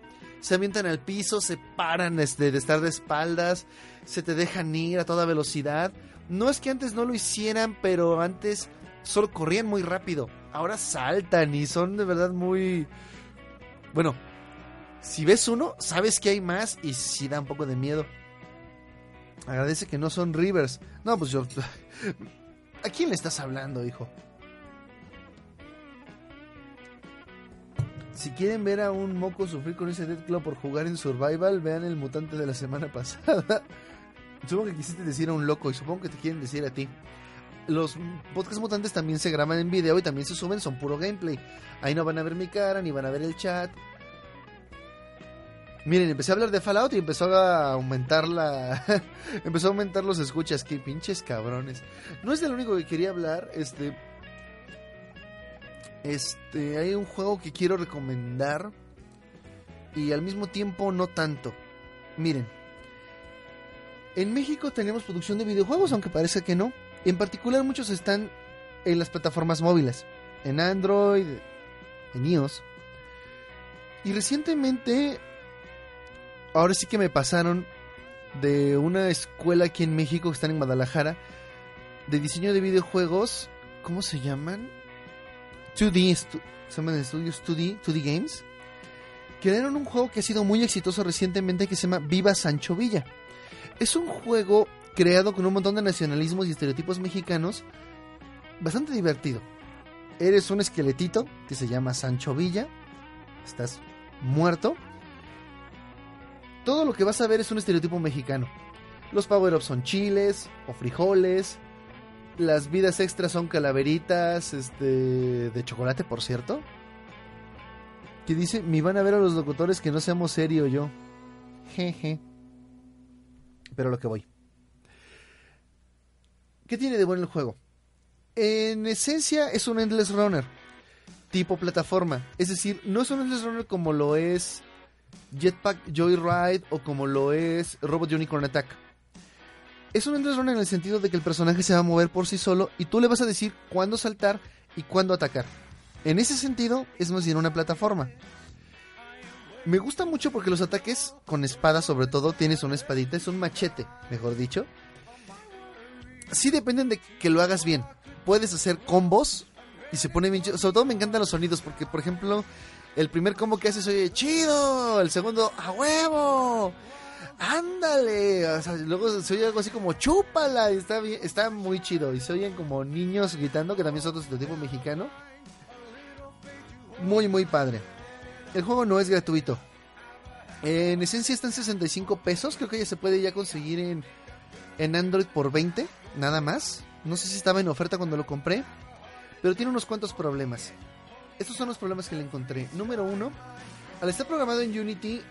Speaker 1: se avientan al piso, se paran este, de estar de espaldas, se te dejan ir a toda velocidad. No es que antes no lo hicieran, pero antes solo corrían muy rápido ahora saltan y son de verdad muy... Bueno, si ves uno, sabes que hay más y sí da un poco de miedo. Agradece que no son Rivers. No, pues yo... ¿A quién le estás hablando, hijo? Si quieren ver a un moco sufrir con ese Dead Claw por jugar en Survival, vean el mutante de la semana pasada. supongo que quisiste decir a un loco y supongo que te quieren decir a ti los podcasts mutantes también se graban en video y también se suben, son puro gameplay. Ahí no van a ver mi cara, ni van a ver el chat. Miren, empecé a hablar de Fallout y empezó a aumentar la. empezó a aumentar los escuchas. Qué pinches cabrones. No es de lo único que quería hablar. Este. Este. Hay un juego que quiero recomendar. Y al mismo tiempo no tanto. Miren. En México tenemos producción de videojuegos, aunque parece que no. En particular muchos están en las plataformas móviles, en Android, en iOS. Y recientemente, ahora sí que me pasaron de una escuela aquí en México que están en Guadalajara, de diseño de videojuegos, ¿cómo se llaman? 2D, se llaman estudios 2D, 2D Games. Crearon un juego que ha sido muy exitoso recientemente que se llama Viva Sancho Villa. Es un juego creado con un montón de nacionalismos y estereotipos mexicanos, bastante divertido. Eres un esqueletito que se llama Sancho Villa, estás muerto. Todo lo que vas a ver es un estereotipo mexicano. Los power-ups son chiles o frijoles. Las vidas extras son calaveritas, este, de chocolate, por cierto. Que dice, me van a ver a los locutores que no seamos serio yo. Jeje. Pero lo que voy. ¿Qué tiene de bueno el juego? En esencia es un Endless Runner, tipo plataforma. Es decir, no es un Endless Runner como lo es Jetpack Joyride o como lo es Robot Unicorn Attack. Es un Endless Runner en el sentido de que el personaje se va a mover por sí solo y tú le vas a decir cuándo saltar y cuándo atacar. En ese sentido, es más bien una plataforma. Me gusta mucho porque los ataques con espada, sobre todo, tienes una espadita, es un machete, mejor dicho sí dependen de que lo hagas bien. Puedes hacer combos y se pone bien chido. Sobre todo me encantan los sonidos porque, por ejemplo, el primer combo que haces oye chido, el segundo a huevo. Ándale, luego se oye algo así como chúpala, está bien, está muy chido y se oyen como niños gritando que también son otro tipo mexicano. Muy muy padre. El juego no es gratuito. En esencia está en 65 pesos, creo que ya se puede ya conseguir en en Android por 20 nada más. No sé si estaba en oferta cuando lo compré, pero tiene unos cuantos problemas. Estos son los problemas que le encontré. Número uno, al estar programado en Unity,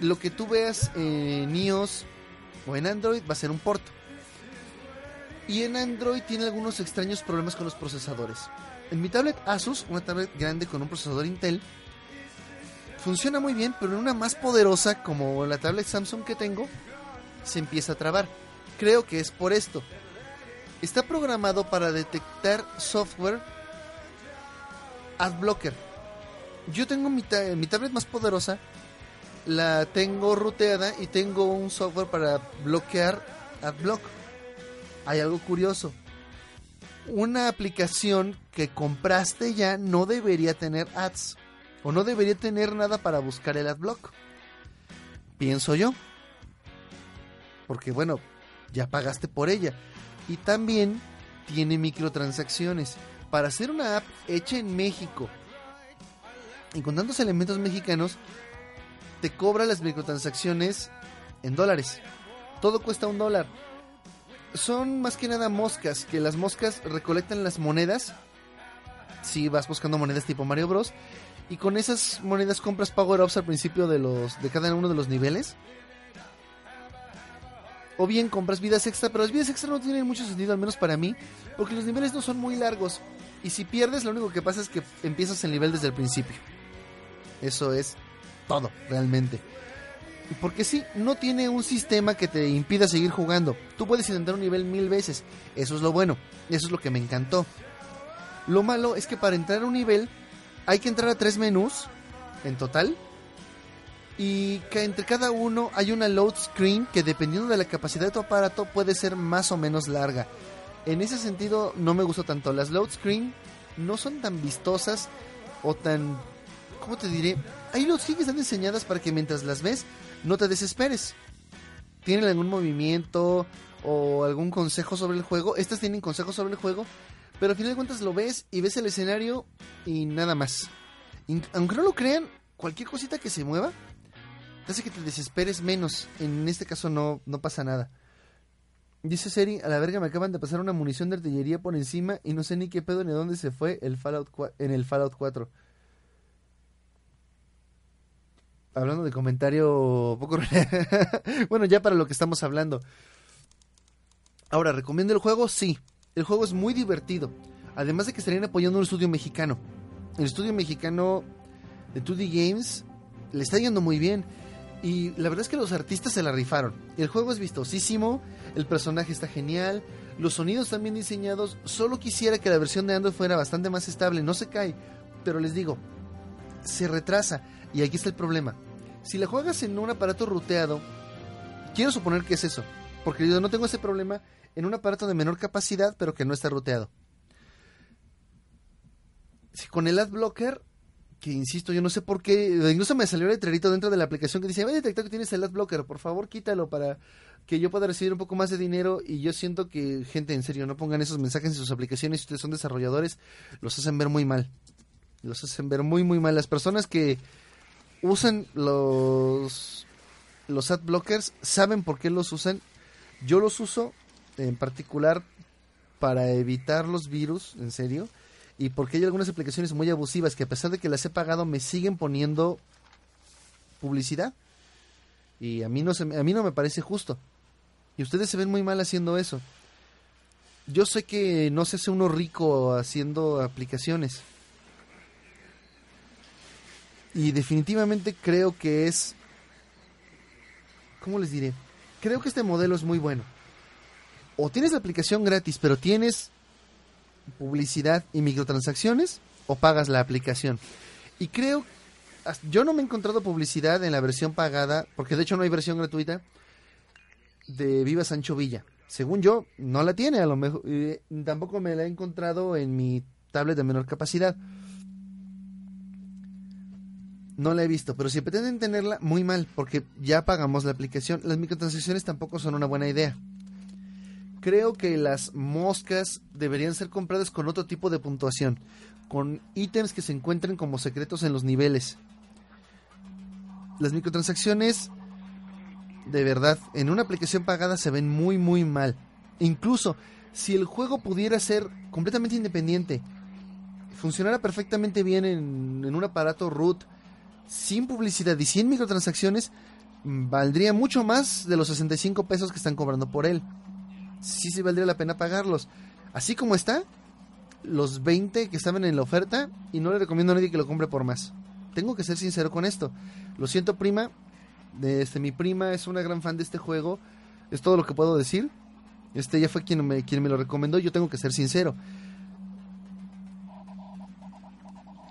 Speaker 1: lo que tú veas en iOS o en Android va a ser un port. Y en Android tiene algunos extraños problemas con los procesadores. En mi tablet Asus, una tablet grande con un procesador Intel, funciona muy bien, pero en una más poderosa como la tablet Samsung que tengo, se empieza a trabar. Creo que es por esto está programado para detectar software adblocker. Yo tengo mi, mi tablet más poderosa, la tengo ruteada y tengo un software para bloquear adblock. Hay algo curioso. Una aplicación que compraste ya no debería tener ads o no debería tener nada para buscar el adblock. Pienso yo. Porque bueno, ya pagaste por ella y también tiene microtransacciones. para hacer una app hecha en México y con tantos elementos mexicanos, te cobra las microtransacciones en dólares. Todo cuesta un dólar. Son más que nada moscas, que las moscas recolectan las monedas. Si vas buscando monedas tipo Mario Bros. Y con esas monedas compras power ups al principio de los de cada uno de los niveles. O bien compras vidas extra, pero las vidas extra no tienen mucho sentido, al menos para mí, porque los niveles no son muy largos. Y si pierdes, lo único que pasa es que empiezas el nivel desde el principio. Eso es todo, realmente. Porque sí, no tiene un sistema que te impida seguir jugando. Tú puedes intentar un nivel mil veces. Eso es lo bueno. Eso es lo que me encantó. Lo malo es que para entrar a un nivel hay que entrar a tres menús en total. Y que entre cada uno hay una load screen que dependiendo de la capacidad de tu aparato puede ser más o menos larga. En ese sentido no me gustó tanto. Las load screen no son tan vistosas o tan ¿cómo te diré? Hay los que están diseñadas para que mientras las ves no te desesperes. Tienen algún movimiento o algún consejo sobre el juego. Estas tienen consejos sobre el juego, pero al final de cuentas lo ves y ves el escenario y nada más. aunque no lo crean, cualquier cosita que se mueva te hace que te desesperes menos. En este caso no, no pasa nada. Dice Seri, a la verga me acaban de pasar una munición de artillería por encima y no sé ni qué pedo ni dónde se fue el Fallout en el Fallout 4. Hablando de comentario poco bueno ya para lo que estamos hablando. Ahora recomiendo el juego sí. El juego es muy divertido. Además de que estarían apoyando un estudio mexicano. El estudio mexicano de 2D Games le está yendo muy bien. Y la verdad es que los artistas se la rifaron. El juego es vistosísimo el personaje está genial los sonidos bien diseñados. Solo quisiera que la versión de Android fuera bastante más estable. No se cae pero les digo se retrasa. Y aquí está el problema si la juegas en un aparato ruteado, quiero suponer que es eso, porque yo no tengo ese problema en un aparato de menor capacidad, pero que no está ruteado. Si con el adblocker, que insisto, yo no sé por qué, incluso me salió el letrerito dentro de la aplicación que dice, voy a detectar que tienes el adblocker, por favor quítalo para que yo pueda recibir un poco más de dinero y yo siento que, gente, en serio, no pongan esos mensajes en sus aplicaciones, si ustedes son desarrolladores, los hacen ver muy mal. Los hacen ver muy, muy mal. Las personas que usan los los ad blockers, saben por qué los usan. Yo los uso en particular para evitar los virus, en serio, y porque hay algunas aplicaciones muy abusivas que a pesar de que las he pagado me siguen poniendo publicidad. Y a mí no se, a mí no me parece justo. Y ustedes se ven muy mal haciendo eso. Yo sé que no se hace uno rico haciendo aplicaciones y definitivamente creo que es... ¿Cómo les diré? Creo que este modelo es muy bueno. O tienes la aplicación gratis, pero tienes publicidad y microtransacciones, o pagas la aplicación. Y creo, yo no me he encontrado publicidad en la versión pagada, porque de hecho no hay versión gratuita de Viva Sancho Villa. Según yo, no la tiene, a lo mejor. tampoco me la he encontrado en mi tablet de menor capacidad no la he visto, pero si pretenden tenerla, muy mal, porque ya pagamos la aplicación. Las microtransacciones tampoco son una buena idea. Creo que las moscas deberían ser compradas con otro tipo de puntuación, con ítems que se encuentren como secretos en los niveles. Las microtransacciones, de verdad, en una aplicación pagada se ven muy, muy mal. Incluso, si el juego pudiera ser completamente independiente, funcionara perfectamente bien en, en un aparato root, sin publicidad y sin microtransacciones, valdría mucho más de los 65 pesos que están cobrando por él. Sí, sí valdría la pena pagarlos. Así como está, los 20 que estaban en la oferta, y no le recomiendo a nadie que lo compre por más. Tengo que ser sincero con esto. Lo siento, prima. Este, mi prima es una gran fan de este juego. Es todo lo que puedo decir. Este ya fue quien me, quien me lo recomendó. Yo tengo que ser sincero.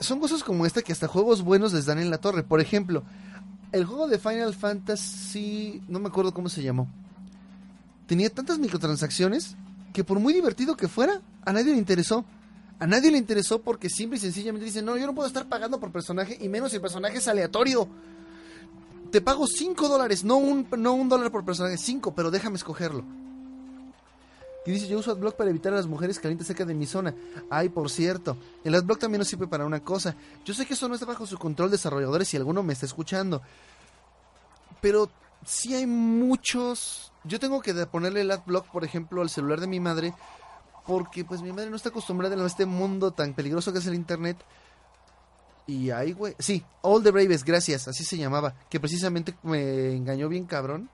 Speaker 1: Son cosas como esta que hasta juegos buenos les dan en la torre. Por ejemplo, el juego de Final Fantasy, no me acuerdo cómo se llamó, tenía tantas microtransacciones que por muy divertido que fuera, a nadie le interesó. A nadie le interesó porque simple y sencillamente dicen, no, yo no puedo estar pagando por personaje y menos si el personaje es aleatorio. Te pago 5 dólares, no un, no un dólar por personaje, 5, pero déjame escogerlo. Y dice, yo uso AdBlock para evitar a las mujeres calientes cerca de mi zona. Ay, por cierto, el AdBlock también nos sirve para una cosa. Yo sé que eso no está bajo su control desarrolladores si alguno me está escuchando. Pero sí hay muchos... Yo tengo que ponerle el AdBlock, por ejemplo, al celular de mi madre. Porque pues mi madre no está acostumbrada a este mundo tan peligroso que es el Internet. Y ahí, güey. Sí, All the Braves, gracias, así se llamaba. Que precisamente me engañó bien cabrón.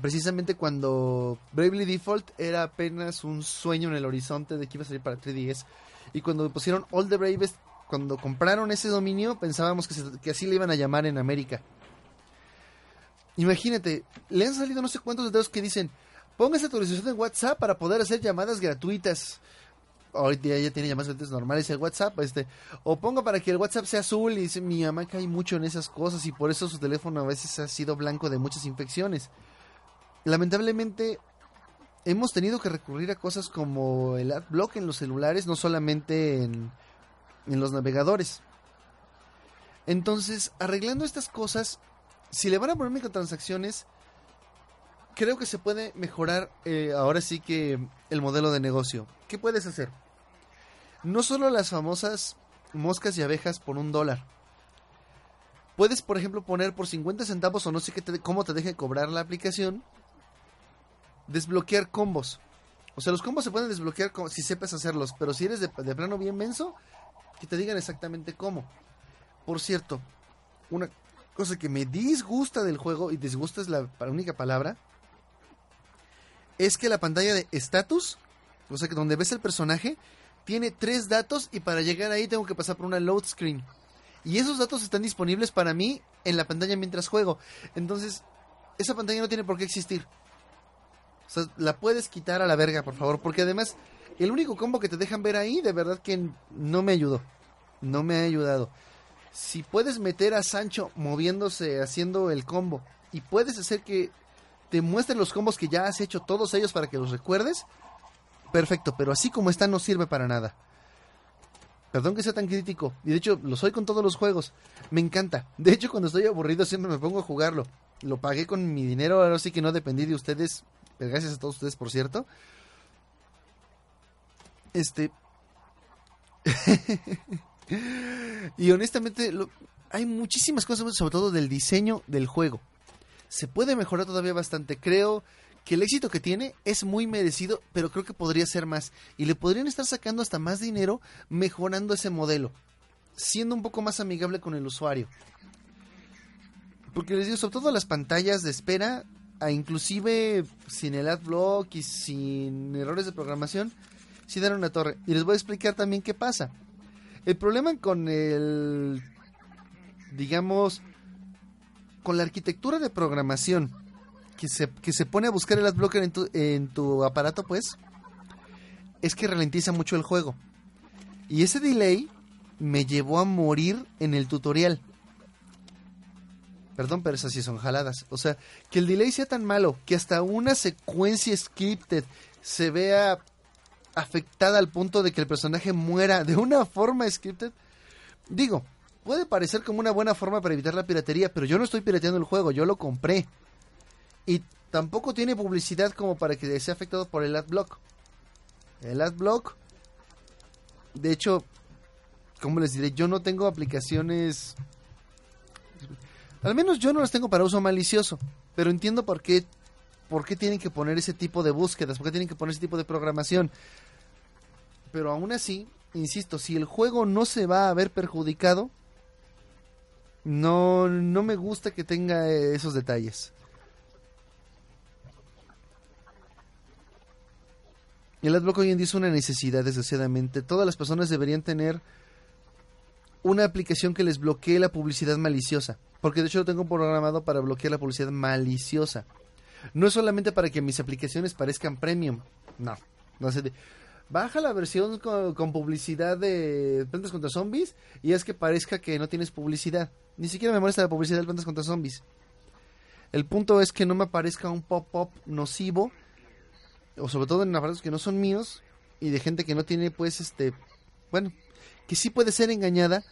Speaker 1: Precisamente cuando Bravely Default era apenas un sueño en el horizonte de que iba a salir para 3DS. Y cuando pusieron All the Braves, cuando compraron ese dominio, pensábamos que, que así le iban a llamar en América. Imagínate, le han salido no sé cuántos dedos que dicen, póngase autorización en WhatsApp para poder hacer llamadas gratuitas hoy día ya tiene llamadas normales el WhatsApp, este, o pongo para que el WhatsApp sea azul y dice, mi mamá cae mucho en esas cosas y por eso su teléfono a veces ha sido blanco de muchas infecciones. Lamentablemente hemos tenido que recurrir a cosas como el AdBlock en los celulares, no solamente en, los navegadores. Entonces, arreglando estas cosas, si le van a poner microtransacciones, creo que se puede mejorar eh, ahora sí que el modelo de negocio. ¿Qué puedes hacer? No solo las famosas moscas y abejas por un dólar. Puedes, por ejemplo, poner por 50 centavos o no sé qué cómo te deje cobrar la aplicación, desbloquear combos. O sea, los combos se pueden desbloquear si sepas hacerlos, pero si eres de, plano bien menso, que te digan exactamente cómo. Por cierto, una cosa que me disgusta del juego, y disgusta es la única palabra, es que la pantalla de status, o sea, que donde ves el personaje, tiene tres datos y para llegar ahí tengo que pasar por una load screen. Y esos datos están disponibles para mí en la pantalla mientras juego. Entonces, esa pantalla no tiene por qué existir. O sea, la puedes quitar a la verga, por favor. Porque además, el único combo que te dejan ver ahí, de verdad que no me ayudó. No me ha ayudado. Si puedes meter a Sancho moviéndose, haciendo el combo, y puedes hacer que te muestren los combos que ya has hecho todos ellos para que los recuerdes, perfecto, pero así como está no sirve para nada. Perdón que sea tan crítico, y de hecho lo soy con todos los juegos, me encanta. De hecho cuando estoy aburrido siempre me pongo a jugarlo. Lo pagué con mi dinero, ahora sí que no dependí de ustedes, gracias a todos ustedes por cierto. Este... y honestamente hay muchísimas cosas, sobre todo del diseño del juego. Se puede mejorar todavía bastante, creo que el éxito que tiene es muy merecido, pero creo que podría ser más. Y le podrían estar sacando hasta más dinero mejorando ese modelo, siendo un poco más amigable con el usuario. Porque les digo, sobre todo las pantallas de espera, inclusive sin el adblock y sin errores de programación, sí dan una torre. Y les voy a explicar también qué pasa. El problema con el, digamos, con la arquitectura de programación que se, que se pone a buscar el adblocker en tu, en tu aparato, pues, es que ralentiza mucho el juego. Y ese delay me llevó a morir en el tutorial. Perdón, pero esas sí son jaladas. O sea, que el delay sea tan malo que hasta una secuencia scripted se vea afectada al punto de que el personaje muera de una forma scripted. Digo, puede parecer como una buena forma para evitar la piratería, pero yo no estoy pirateando el juego, yo lo compré. Y tampoco tiene publicidad como para que sea afectado por el adblock. El adblock, de hecho, como les diré, yo no tengo aplicaciones... Al menos yo no las tengo para uso malicioso, pero entiendo por qué, por qué tienen que poner ese tipo de búsquedas, por qué tienen que poner ese tipo de programación. Pero aún así, insisto, si el juego no se va a ver perjudicado, no, no me gusta que tenga esos detalles. El adblock hoy en día es una necesidad, desgraciadamente. Todas las personas deberían tener una aplicación que les bloquee la publicidad maliciosa. Porque de hecho lo tengo programado para bloquear la publicidad maliciosa. No es solamente para que mis aplicaciones parezcan premium. No. No sé. Baja la versión con, publicidad de Plantas contra Zombies y es que parezca que no tienes publicidad. Ni siquiera me molesta la publicidad de Plantas contra Zombies. El punto es que no me aparezca un pop-up nocivo o sobre todo en aparatos que no son míos y de gente que no tiene pues este bueno que sí puede ser engañada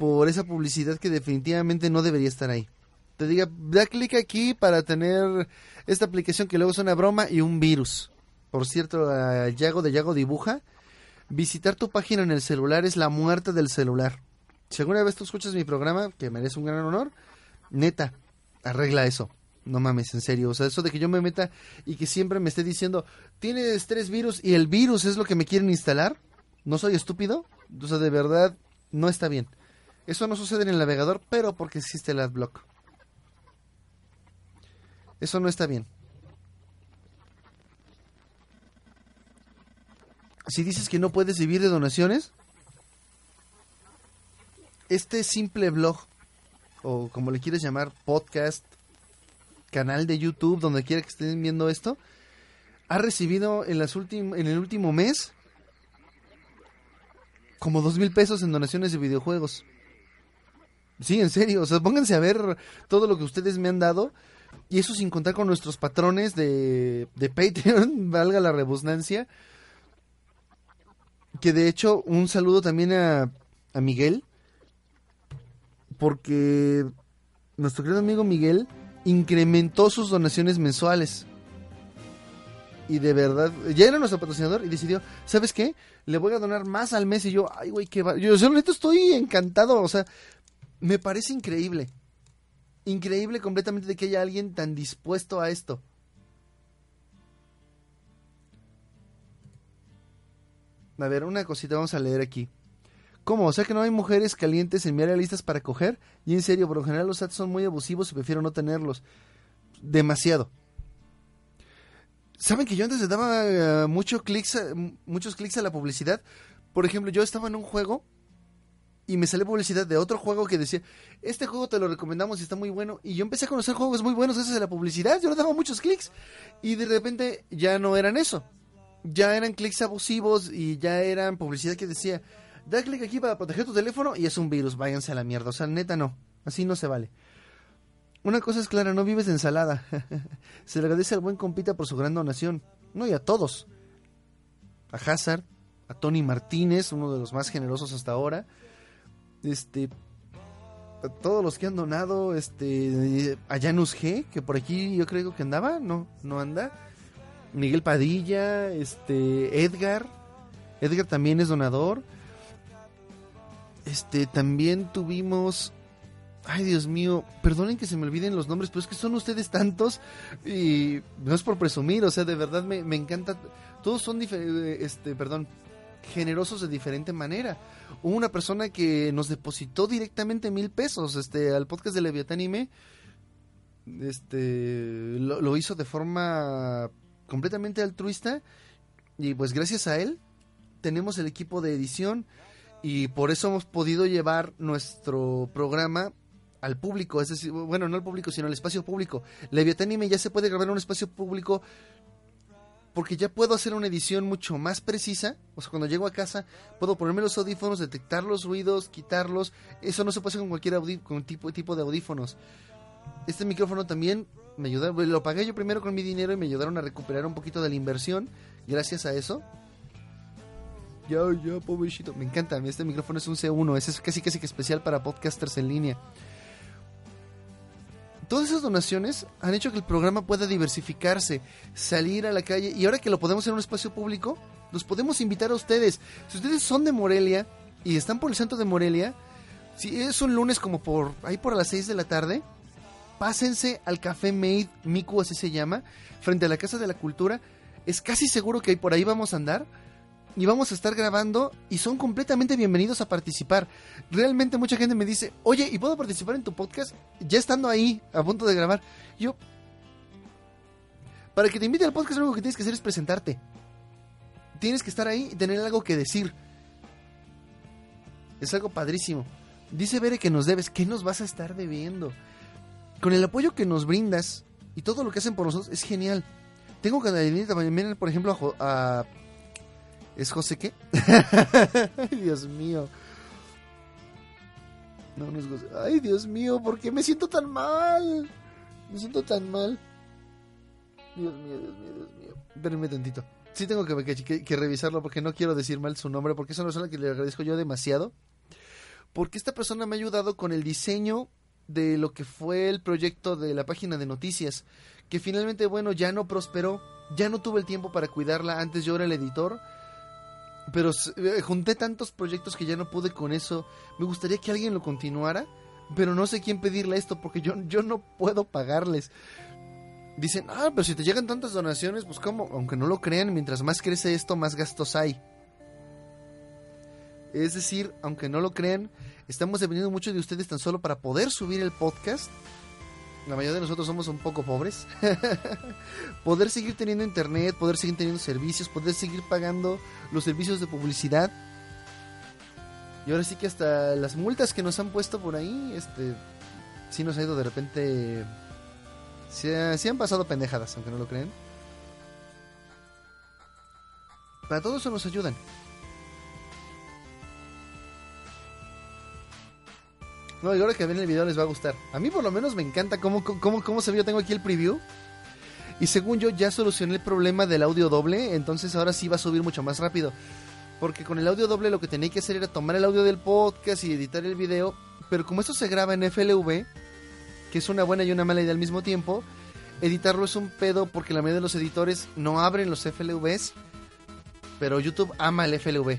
Speaker 1: por esa publicidad que definitivamente no debería estar ahí te diga, da clic aquí para tener esta aplicación que luego es una broma y un virus. Por cierto, a Yago de Yago Dibuja, visitar tu página en el celular es la muerte del celular. Si alguna vez tú escuchas mi programa, que merece un gran honor, neta, arregla eso. No mames, en serio. O sea, eso de que yo me meta y que siempre me esté diciendo, tienes tres virus y el virus es lo que me quieren instalar. ¿No soy estúpido? O sea, de verdad, no está bien. Eso no sucede en el navegador, pero porque existe el adblock. Eso no está bien. Si dices que no puedes vivir de donaciones, este simple blog, o como le quieres llamar, podcast, canal de YouTube, donde quiera que estén viendo esto, ha recibido en, las en el último mes como dos mil pesos en donaciones de videojuegos. Sí, en serio, o sea, pónganse a ver todo lo que ustedes me han dado. Y eso sin contar con nuestros patrones de, de Patreon, valga la redundancia. Que de hecho, un saludo también a, a Miguel. Porque nuestro querido amigo Miguel incrementó sus donaciones mensuales. Y de verdad, ya era nuestro patrocinador y decidió, ¿sabes qué? Le voy a donar más al mes. Y yo, ay, güey, qué va. Yo, yo estoy encantado. O sea, me parece increíble. Increíble completamente de que haya alguien tan dispuesto a esto. A ver, una cosita vamos a leer aquí. ¿Cómo? O sea que no hay mujeres calientes en mi área listas para coger. Y en serio, por lo general los ads son muy abusivos y prefiero no tenerlos. Demasiado. ¿Saben que yo antes le daba eh, mucho clics muchos clics a la publicidad? Por ejemplo, yo estaba en un juego y me salió publicidad de otro juego que decía, este juego te lo recomendamos y está muy bueno. Y yo empecé a conocer juegos muy buenos esos de la publicidad, yo le daba muchos clics. Y de repente ya no eran eso. Ya eran clics abusivos y ya eran publicidad que decía, da clic aquí para proteger tu teléfono y es un virus, váyanse a la mierda. O sea, neta no, así no se vale. Una cosa es clara, no vives de ensalada. se le agradece al buen compita por su gran donación. No, y a todos. A Hazard, a Tony Martínez, uno de los más generosos hasta ahora. Este, todos los que han donado, este, a Janus G, que por aquí yo creo que andaba, no, no anda. Miguel Padilla, este, Edgar, Edgar también es donador. Este, también tuvimos Ay, Dios mío, perdonen que se me olviden los nombres, pero es que son ustedes tantos y no es por presumir, o sea, de verdad me, me encanta. Todos son este, perdón, generosos de diferente manera. Hubo una persona que nos depositó directamente mil pesos este, al podcast de Leviatánime. Este, lo, lo hizo de forma completamente altruista y pues gracias a él tenemos el equipo de edición y por eso hemos podido llevar nuestro programa al público, es decir, bueno, no al público, sino al espacio público. Leviatánime ya se puede grabar en un espacio público porque ya puedo hacer una edición mucho más precisa. O sea, cuando llego a casa, puedo ponerme los audífonos, detectar los ruidos, quitarlos. Eso no se puede hacer con cualquier con tipo, tipo de audífonos. Este micrófono también me ayudó, lo pagué yo primero con mi dinero y me ayudaron a recuperar un poquito de la inversión. Gracias a eso. Ya, ya, pobrecito. Me encanta. Este micrófono es un C1. Ese es casi casi que especial para podcasters en línea todas esas donaciones han hecho que el programa pueda diversificarse, salir a la calle y ahora que lo podemos en un espacio público, los podemos invitar a ustedes. Si ustedes son de Morelia y están por el centro de Morelia, si es un lunes como por ahí por las 6 de la tarde, pásense al Café Made Miku, así se llama, frente a la Casa de la Cultura. Es casi seguro que por ahí vamos a andar y vamos a estar grabando y son completamente bienvenidos a participar. Realmente mucha gente me dice, oye, ¿y puedo participar en tu podcast? Ya estando ahí, a punto de grabar. Yo, para que te invite al podcast, lo único que tienes que hacer es presentarte. Tienes que estar ahí y tener algo que decir. Es algo padrísimo. Dice Bere que nos debes. ¿Qué nos vas a estar debiendo? Con el apoyo que nos brindas y todo lo que hacen por nosotros es genial. Tengo que también, por ejemplo, a ¿Es José qué? Ay, Dios mío. No, no es. Ay, Dios mío, ¿por qué me siento tan mal? Me siento tan mal. Dios mío, Dios mío, Dios mío. Espérenme tantito. Sí tengo que, que, revisarlo porque no quiero decir mal su nombre, porque es una persona que le agradezco yo demasiado. Porque esta persona me ha ayudado con el diseño de lo que fue el proyecto de la página de noticias, que finalmente, bueno, ya no prosperó, ya no tuve el tiempo para cuidarla, antes yo era el editor, pero eh, junté tantos proyectos que ya no pude con eso, me gustaría que alguien lo continuara, pero no sé quién pedirle esto porque yo, yo no puedo pagarles. Dicen, ah, pero si te llegan tantas donaciones, pues como, aunque no lo crean, mientras más crece esto, más gastos hay. Es decir, aunque no lo crean, estamos dependiendo mucho de ustedes tan solo para poder subir el podcast. La mayoría de nosotros somos un poco pobres. poder seguir teniendo internet, poder seguir teniendo servicios, poder seguir pagando los servicios de publicidad. Y ahora sí que hasta las multas que nos han puesto por ahí, este, sí nos ha ido de repente... Sí, han pasado pendejadas, aunque no lo creen. Para todo eso nos ayudan. No, y ahora que ven el video les va a gustar. A mí por lo menos me encanta cómo, cómo, cómo se ve. Yo tengo aquí el preview. Y según yo ya solucioné el problema del audio doble. Entonces ahora sí va a subir mucho más rápido. Porque con el audio doble lo que tenía que hacer era tomar el audio del podcast y editar el video. Pero como esto se graba en FLV, que es una buena y una mala idea al mismo tiempo, editarlo es un pedo porque la mayoría de los editores no abren los FLVs. Pero YouTube ama el FLV.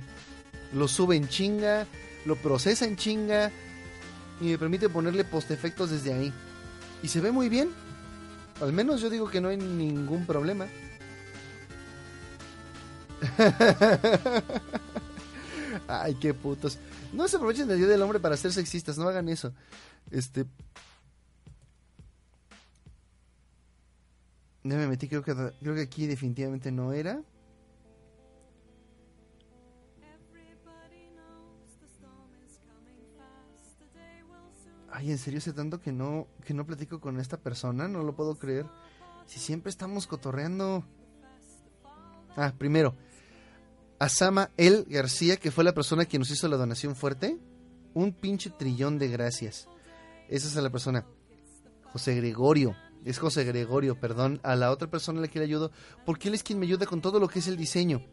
Speaker 1: Lo sube en chinga, lo procesa en chinga y me permite ponerle post-efectos desde ahí. Y se ve muy bien. Al menos yo digo que no hay ningún problema. Ay, qué putos. No se aprovechen del Día del Hombre para ser sexistas, no hagan eso. Este... No me metí, creo que, creo que aquí definitivamente no era. Ay, en serio hace tanto que no, que no platico con esta persona, no lo puedo creer. Si siempre estamos cotorreando. Ah, primero, Asama El García, que fue la persona que nos hizo la donación fuerte. Un pinche trillón de gracias. Esa es la persona. José Gregorio. Es José Gregorio, perdón. A la otra persona a la que le ayudo. Porque él es quien me ayuda con todo lo que es el diseño.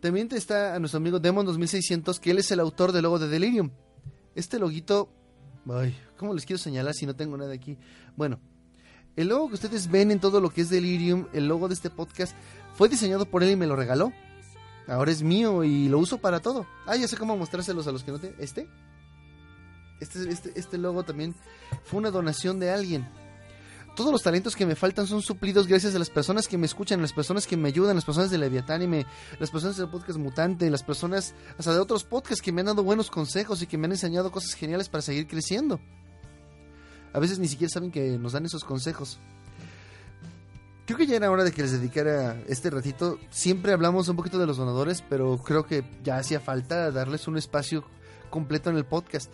Speaker 1: También está a nuestro amigo Demon 2600, que él es el autor del logo de Delirium. Este loguito ¿cómo les quiero señalar si no tengo nada aquí? Bueno, el logo que ustedes ven en todo lo que es Delirium, el logo de este podcast, fue diseñado por él y me lo regaló. Ahora es mío y lo uso para todo. Ah, ya sé cómo mostrárselos a los que no te... ¿Este? Este, este, este logo también fue una donación de alguien todos los talentos que me faltan son suplidos gracias a las personas que me escuchan, las personas que me ayudan, las personas de Leviatán y me, las personas del podcast Mutante, las personas hasta de otros podcasts que me han dado buenos consejos y que me han enseñado cosas geniales para seguir creciendo. A veces ni siquiera saben que nos dan esos consejos. Creo que ya era hora de que les dedicara este ratito. Siempre hablamos un poquito de los donadores, pero creo que ya hacía falta darles un espacio completo en el podcast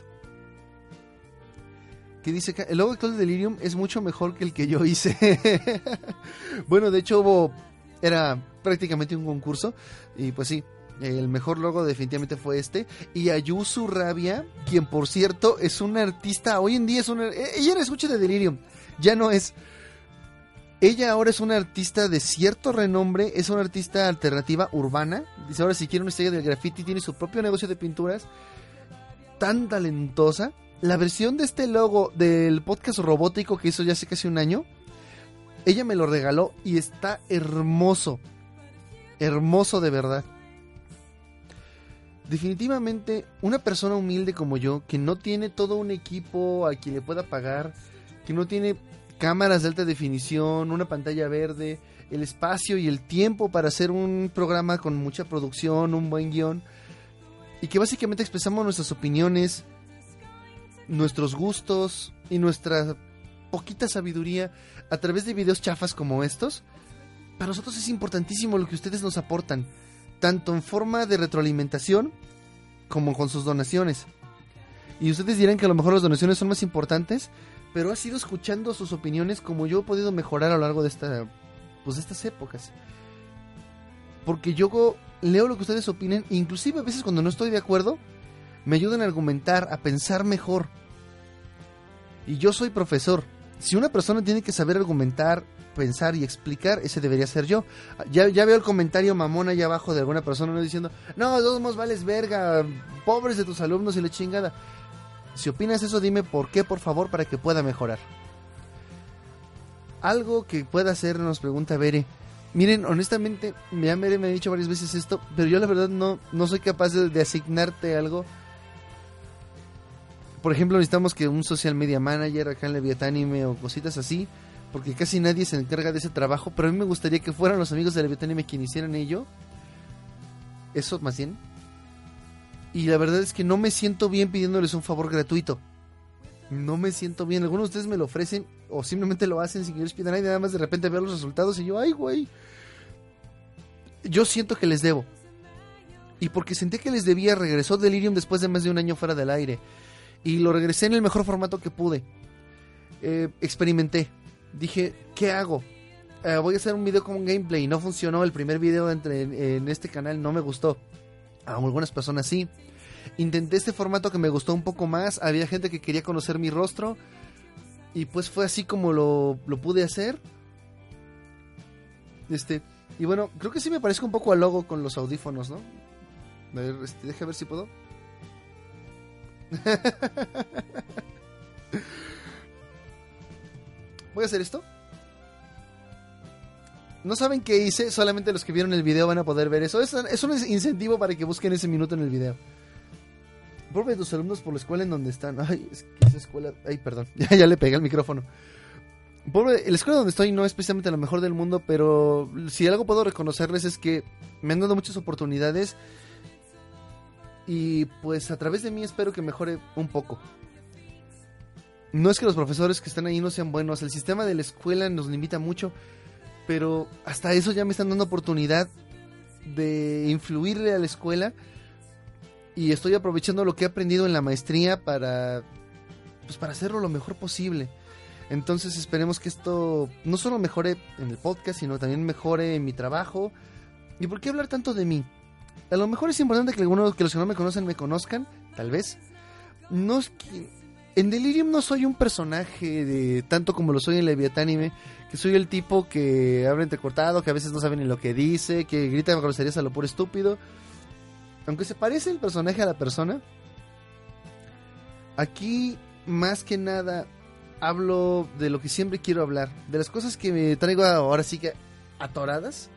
Speaker 1: que dice que el logo actual de Delirium es mucho mejor que el que yo hice. bueno, de hecho hubo, era prácticamente un concurso y pues sí, el mejor logo definitivamente fue este. Y Ayusu Rabia, quien por cierto es una artista, hoy en día es una... E, ella era escucha de Delirium, ya no es... Ella ahora es una artista de cierto renombre, es una artista alternativa urbana. Dice ahora si quiere una estrella del graffiti, tiene su propio negocio de pinturas. Tan talentosa la versión de este logo del podcast robótico que hizo ya hace casi un año, ella me lo regaló y está hermoso. Hermoso de verdad. Definitivamente, una persona humilde como yo, que no tiene todo un equipo a quien le pueda pagar, que no tiene cámaras de alta definición, una pantalla verde, el espacio y el tiempo para hacer un programa con mucha producción, un buen guion, y que básicamente expresamos nuestras opiniones, nuestros gustos y nuestra poquita sabiduría a través de videos chafas como estos, para nosotros es importantísimo lo que ustedes nos aportan, tanto en forma de retroalimentación como con sus donaciones. Y ustedes dirán que a lo mejor las donaciones son más importantes, pero ha sido escuchando sus opiniones como yo he podido mejorar a lo largo de esta pues estas épocas. Porque yo leo lo que ustedes opinen, inclusive a veces cuando no estoy de acuerdo, me ayudan a argumentar, a pensar mejor. Y yo soy profesor. Si una persona tiene que saber argumentar, pensar y explicar, ese debería ser yo. Ya, ya veo el comentario mamón allá abajo de alguna persona diciendo, no, todos vales verga, pobres de tus alumnos y la chingada. Si opinas eso, dime por qué, por favor, para que pueda mejorar. Algo que pueda hacer, nos pregunta Bere. Miren, honestamente, ya Bere me ha dicho varias veces esto, pero yo la verdad no, no soy capaz de, asignarte algo. Por ejemplo, necesitamos que un social media manager acá en Leviatánime o cositas así, porque casi nadie se encarga de ese trabajo, pero a mí me gustaría que fueran los amigos de Leviatánime quienes hicieran ello. Eso más bien. Y la verdad es que no me siento bien pidiéndoles un favor gratuito no me siento bien. Algunos de ustedes me lo ofrecen o simplemente lo hacen sin que yo les pida nada nada más de repente veo los resultados y yo, ay, güey. Yo siento que les debo. Y porque sentí que les debía, regresó Delirium después de más de un año fuera del aire. Y lo regresé en el mejor formato que pude. Eh, experimenté. Dije, ¿qué hago? Eh, voy a hacer un video con gameplay. No funcionó. El primer video entre, en este canal no me gustó. A algunas personas sí. Intenté este formato que me gustó un poco más. Había gente que quería conocer mi rostro. Y pues fue así como lo, lo pude hacer. Este. Y bueno, creo que sí me parezco un poco al logo con los audífonos, ¿no? A ver, este, ver si puedo. Voy a hacer esto. No saben qué hice, solamente los que vieron el video van a poder ver eso. Es, es un incentivo para que busquen ese minuto en el video. De tus alumnos por la escuela en donde están. Ay, es que esa escuela. Ay, perdón. Ya, ya le pegué el micrófono. Pobre, la escuela donde estoy no es precisamente la mejor del mundo, pero si algo puedo reconocerles es que me han dado muchas oportunidades. Y pues a través de mí espero que mejore un poco. No es que los profesores que están ahí no sean buenos, el sistema de la escuela nos limita mucho, pero hasta eso ya me están dando oportunidad de influirle a la escuela y estoy aprovechando lo que he aprendido en la maestría para pues para hacerlo lo mejor posible. Entonces esperemos que esto no solo mejore en el podcast, sino también mejore en mi trabajo. ¿Y por qué hablar tanto de mí? A lo mejor es importante que algunos que los que no me conocen me conozcan, tal vez. No en Delirium no soy un personaje de tanto como lo soy en Leviatánime, que soy el tipo que habla entrecortado, que a veces no sabe ni lo que dice, que grita groserías a lo puro estúpido aunque se parece el personaje a la persona, aquí más que nada hablo de lo que siempre quiero hablar, de las cosas que me traigo ahora sí que atoradas.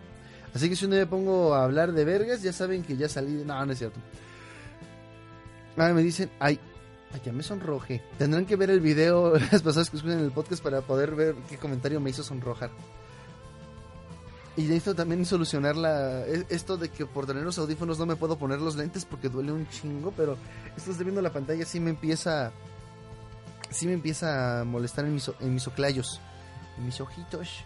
Speaker 1: Así que si un día me pongo a hablar de vergas, ya saben que ya salí de... No, no es cierto. Ah, me dicen, ay, ay, ya me sonroje. Tendrán que ver el video las personas que escuchan el podcast para poder ver qué comentario me hizo sonrojar. Y necesito también solucionar la, e, esto de que por tener los audífonos no me puedo poner los lentes porque duele un chingo, pero esto de viendo la pantalla sí me empieza sí me empieza a molestar en mis, en mis oclayos, en mis ojitos.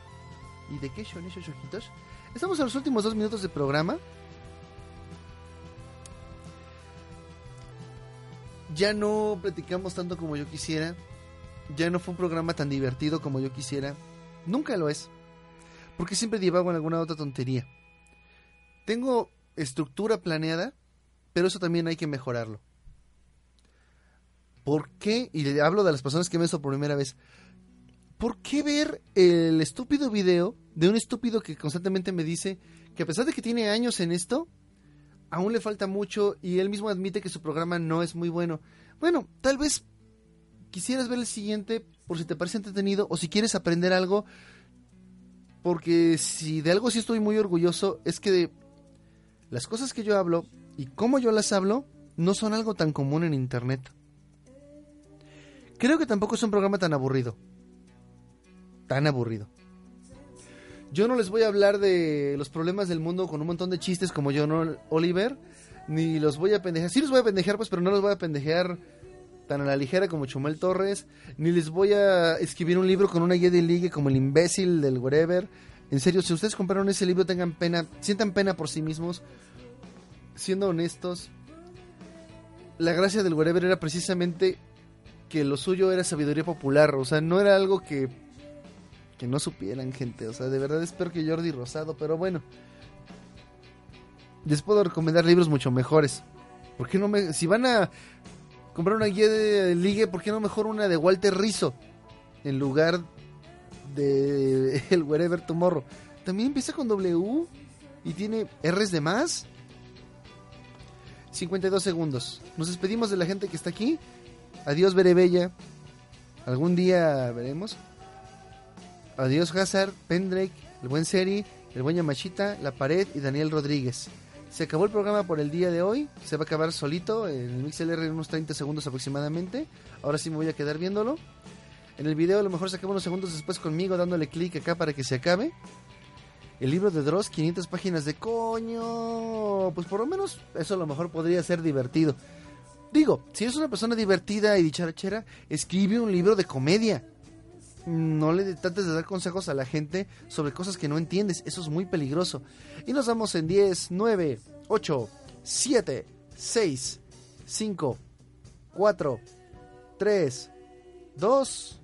Speaker 1: ¿Y de qué son esos ojitos? Estamos en los últimos dos minutos de programa. Ya no platicamos tanto como yo quisiera. Ya no fue un programa tan divertido como yo quisiera. Nunca lo es porque siempre divago en alguna otra tontería. Tengo estructura planeada, pero eso también hay que mejorarlo. ¿Por qué? Y hablo de las personas que ven esto por primera vez. ¿Por qué ver el estúpido video de un estúpido que constantemente me dice que a pesar de que tiene años en esto, aún le falta mucho y él mismo admite que su programa no es muy bueno? Bueno, tal vez quisieras ver el siguiente por si te parece entretenido o si quieres aprender algo porque si de algo sí estoy muy orgulloso es que de las cosas que yo hablo y cómo yo las hablo no son algo tan común en internet. Creo que tampoco es un programa tan aburrido. Tan aburrido. Yo no les voy a hablar de los problemas del mundo con un montón de chistes como ¿no, Oliver? Ni los voy a pendejear. Sí los voy a pendejear, pues, pero no los voy a pendejear tan a la ligera como Chumel Torres, ni les voy a escribir un libro con una guía de ligue como el imbécil del whatever. En serio, si ustedes compraron ese libro, tengan pena, sientan pena por sí mismos, siendo honestos. La gracia del whatever era precisamente que lo suyo era sabiduría popular, o sea, no era algo que que no supieran gente, o sea, de verdad espero que Jordi Rosado, pero bueno. Les puedo recomendar libros mucho mejores. ¿Por qué no me si van a comprar una guía de ligue, ¿por qué no mejor una de Walter Rizzo? En lugar de el Wherever Tomorrow. También empieza con W y tiene R's de más. 52 segundos. Nos despedimos de la gente que está aquí. Adiós, Berebella. Algún día veremos. Adiós, Hazard, Pendrake, el buen Seri, el buen Yamashita, La Pared y Daniel Rodríguez. Se acabó el programa por el día de hoy. Se va a acabar solito en el MixLR en unos 30 segundos aproximadamente. Ahora sí me voy a quedar viéndolo. En el video a lo mejor se acaba unos segundos después conmigo dándole clic acá para que se acabe. El libro de Dross, 500 páginas de coño. Pues por lo menos eso a lo mejor podría ser divertido. Digo, si eres una persona divertida y dicharachera, escribe un libro de comedia. No le trates de dar consejos a la gente sobre cosas que no entiendes. Eso es muy peligroso. Y nos vamos en 10, 9, 8, 7, 6, 5, 4, 3, 2.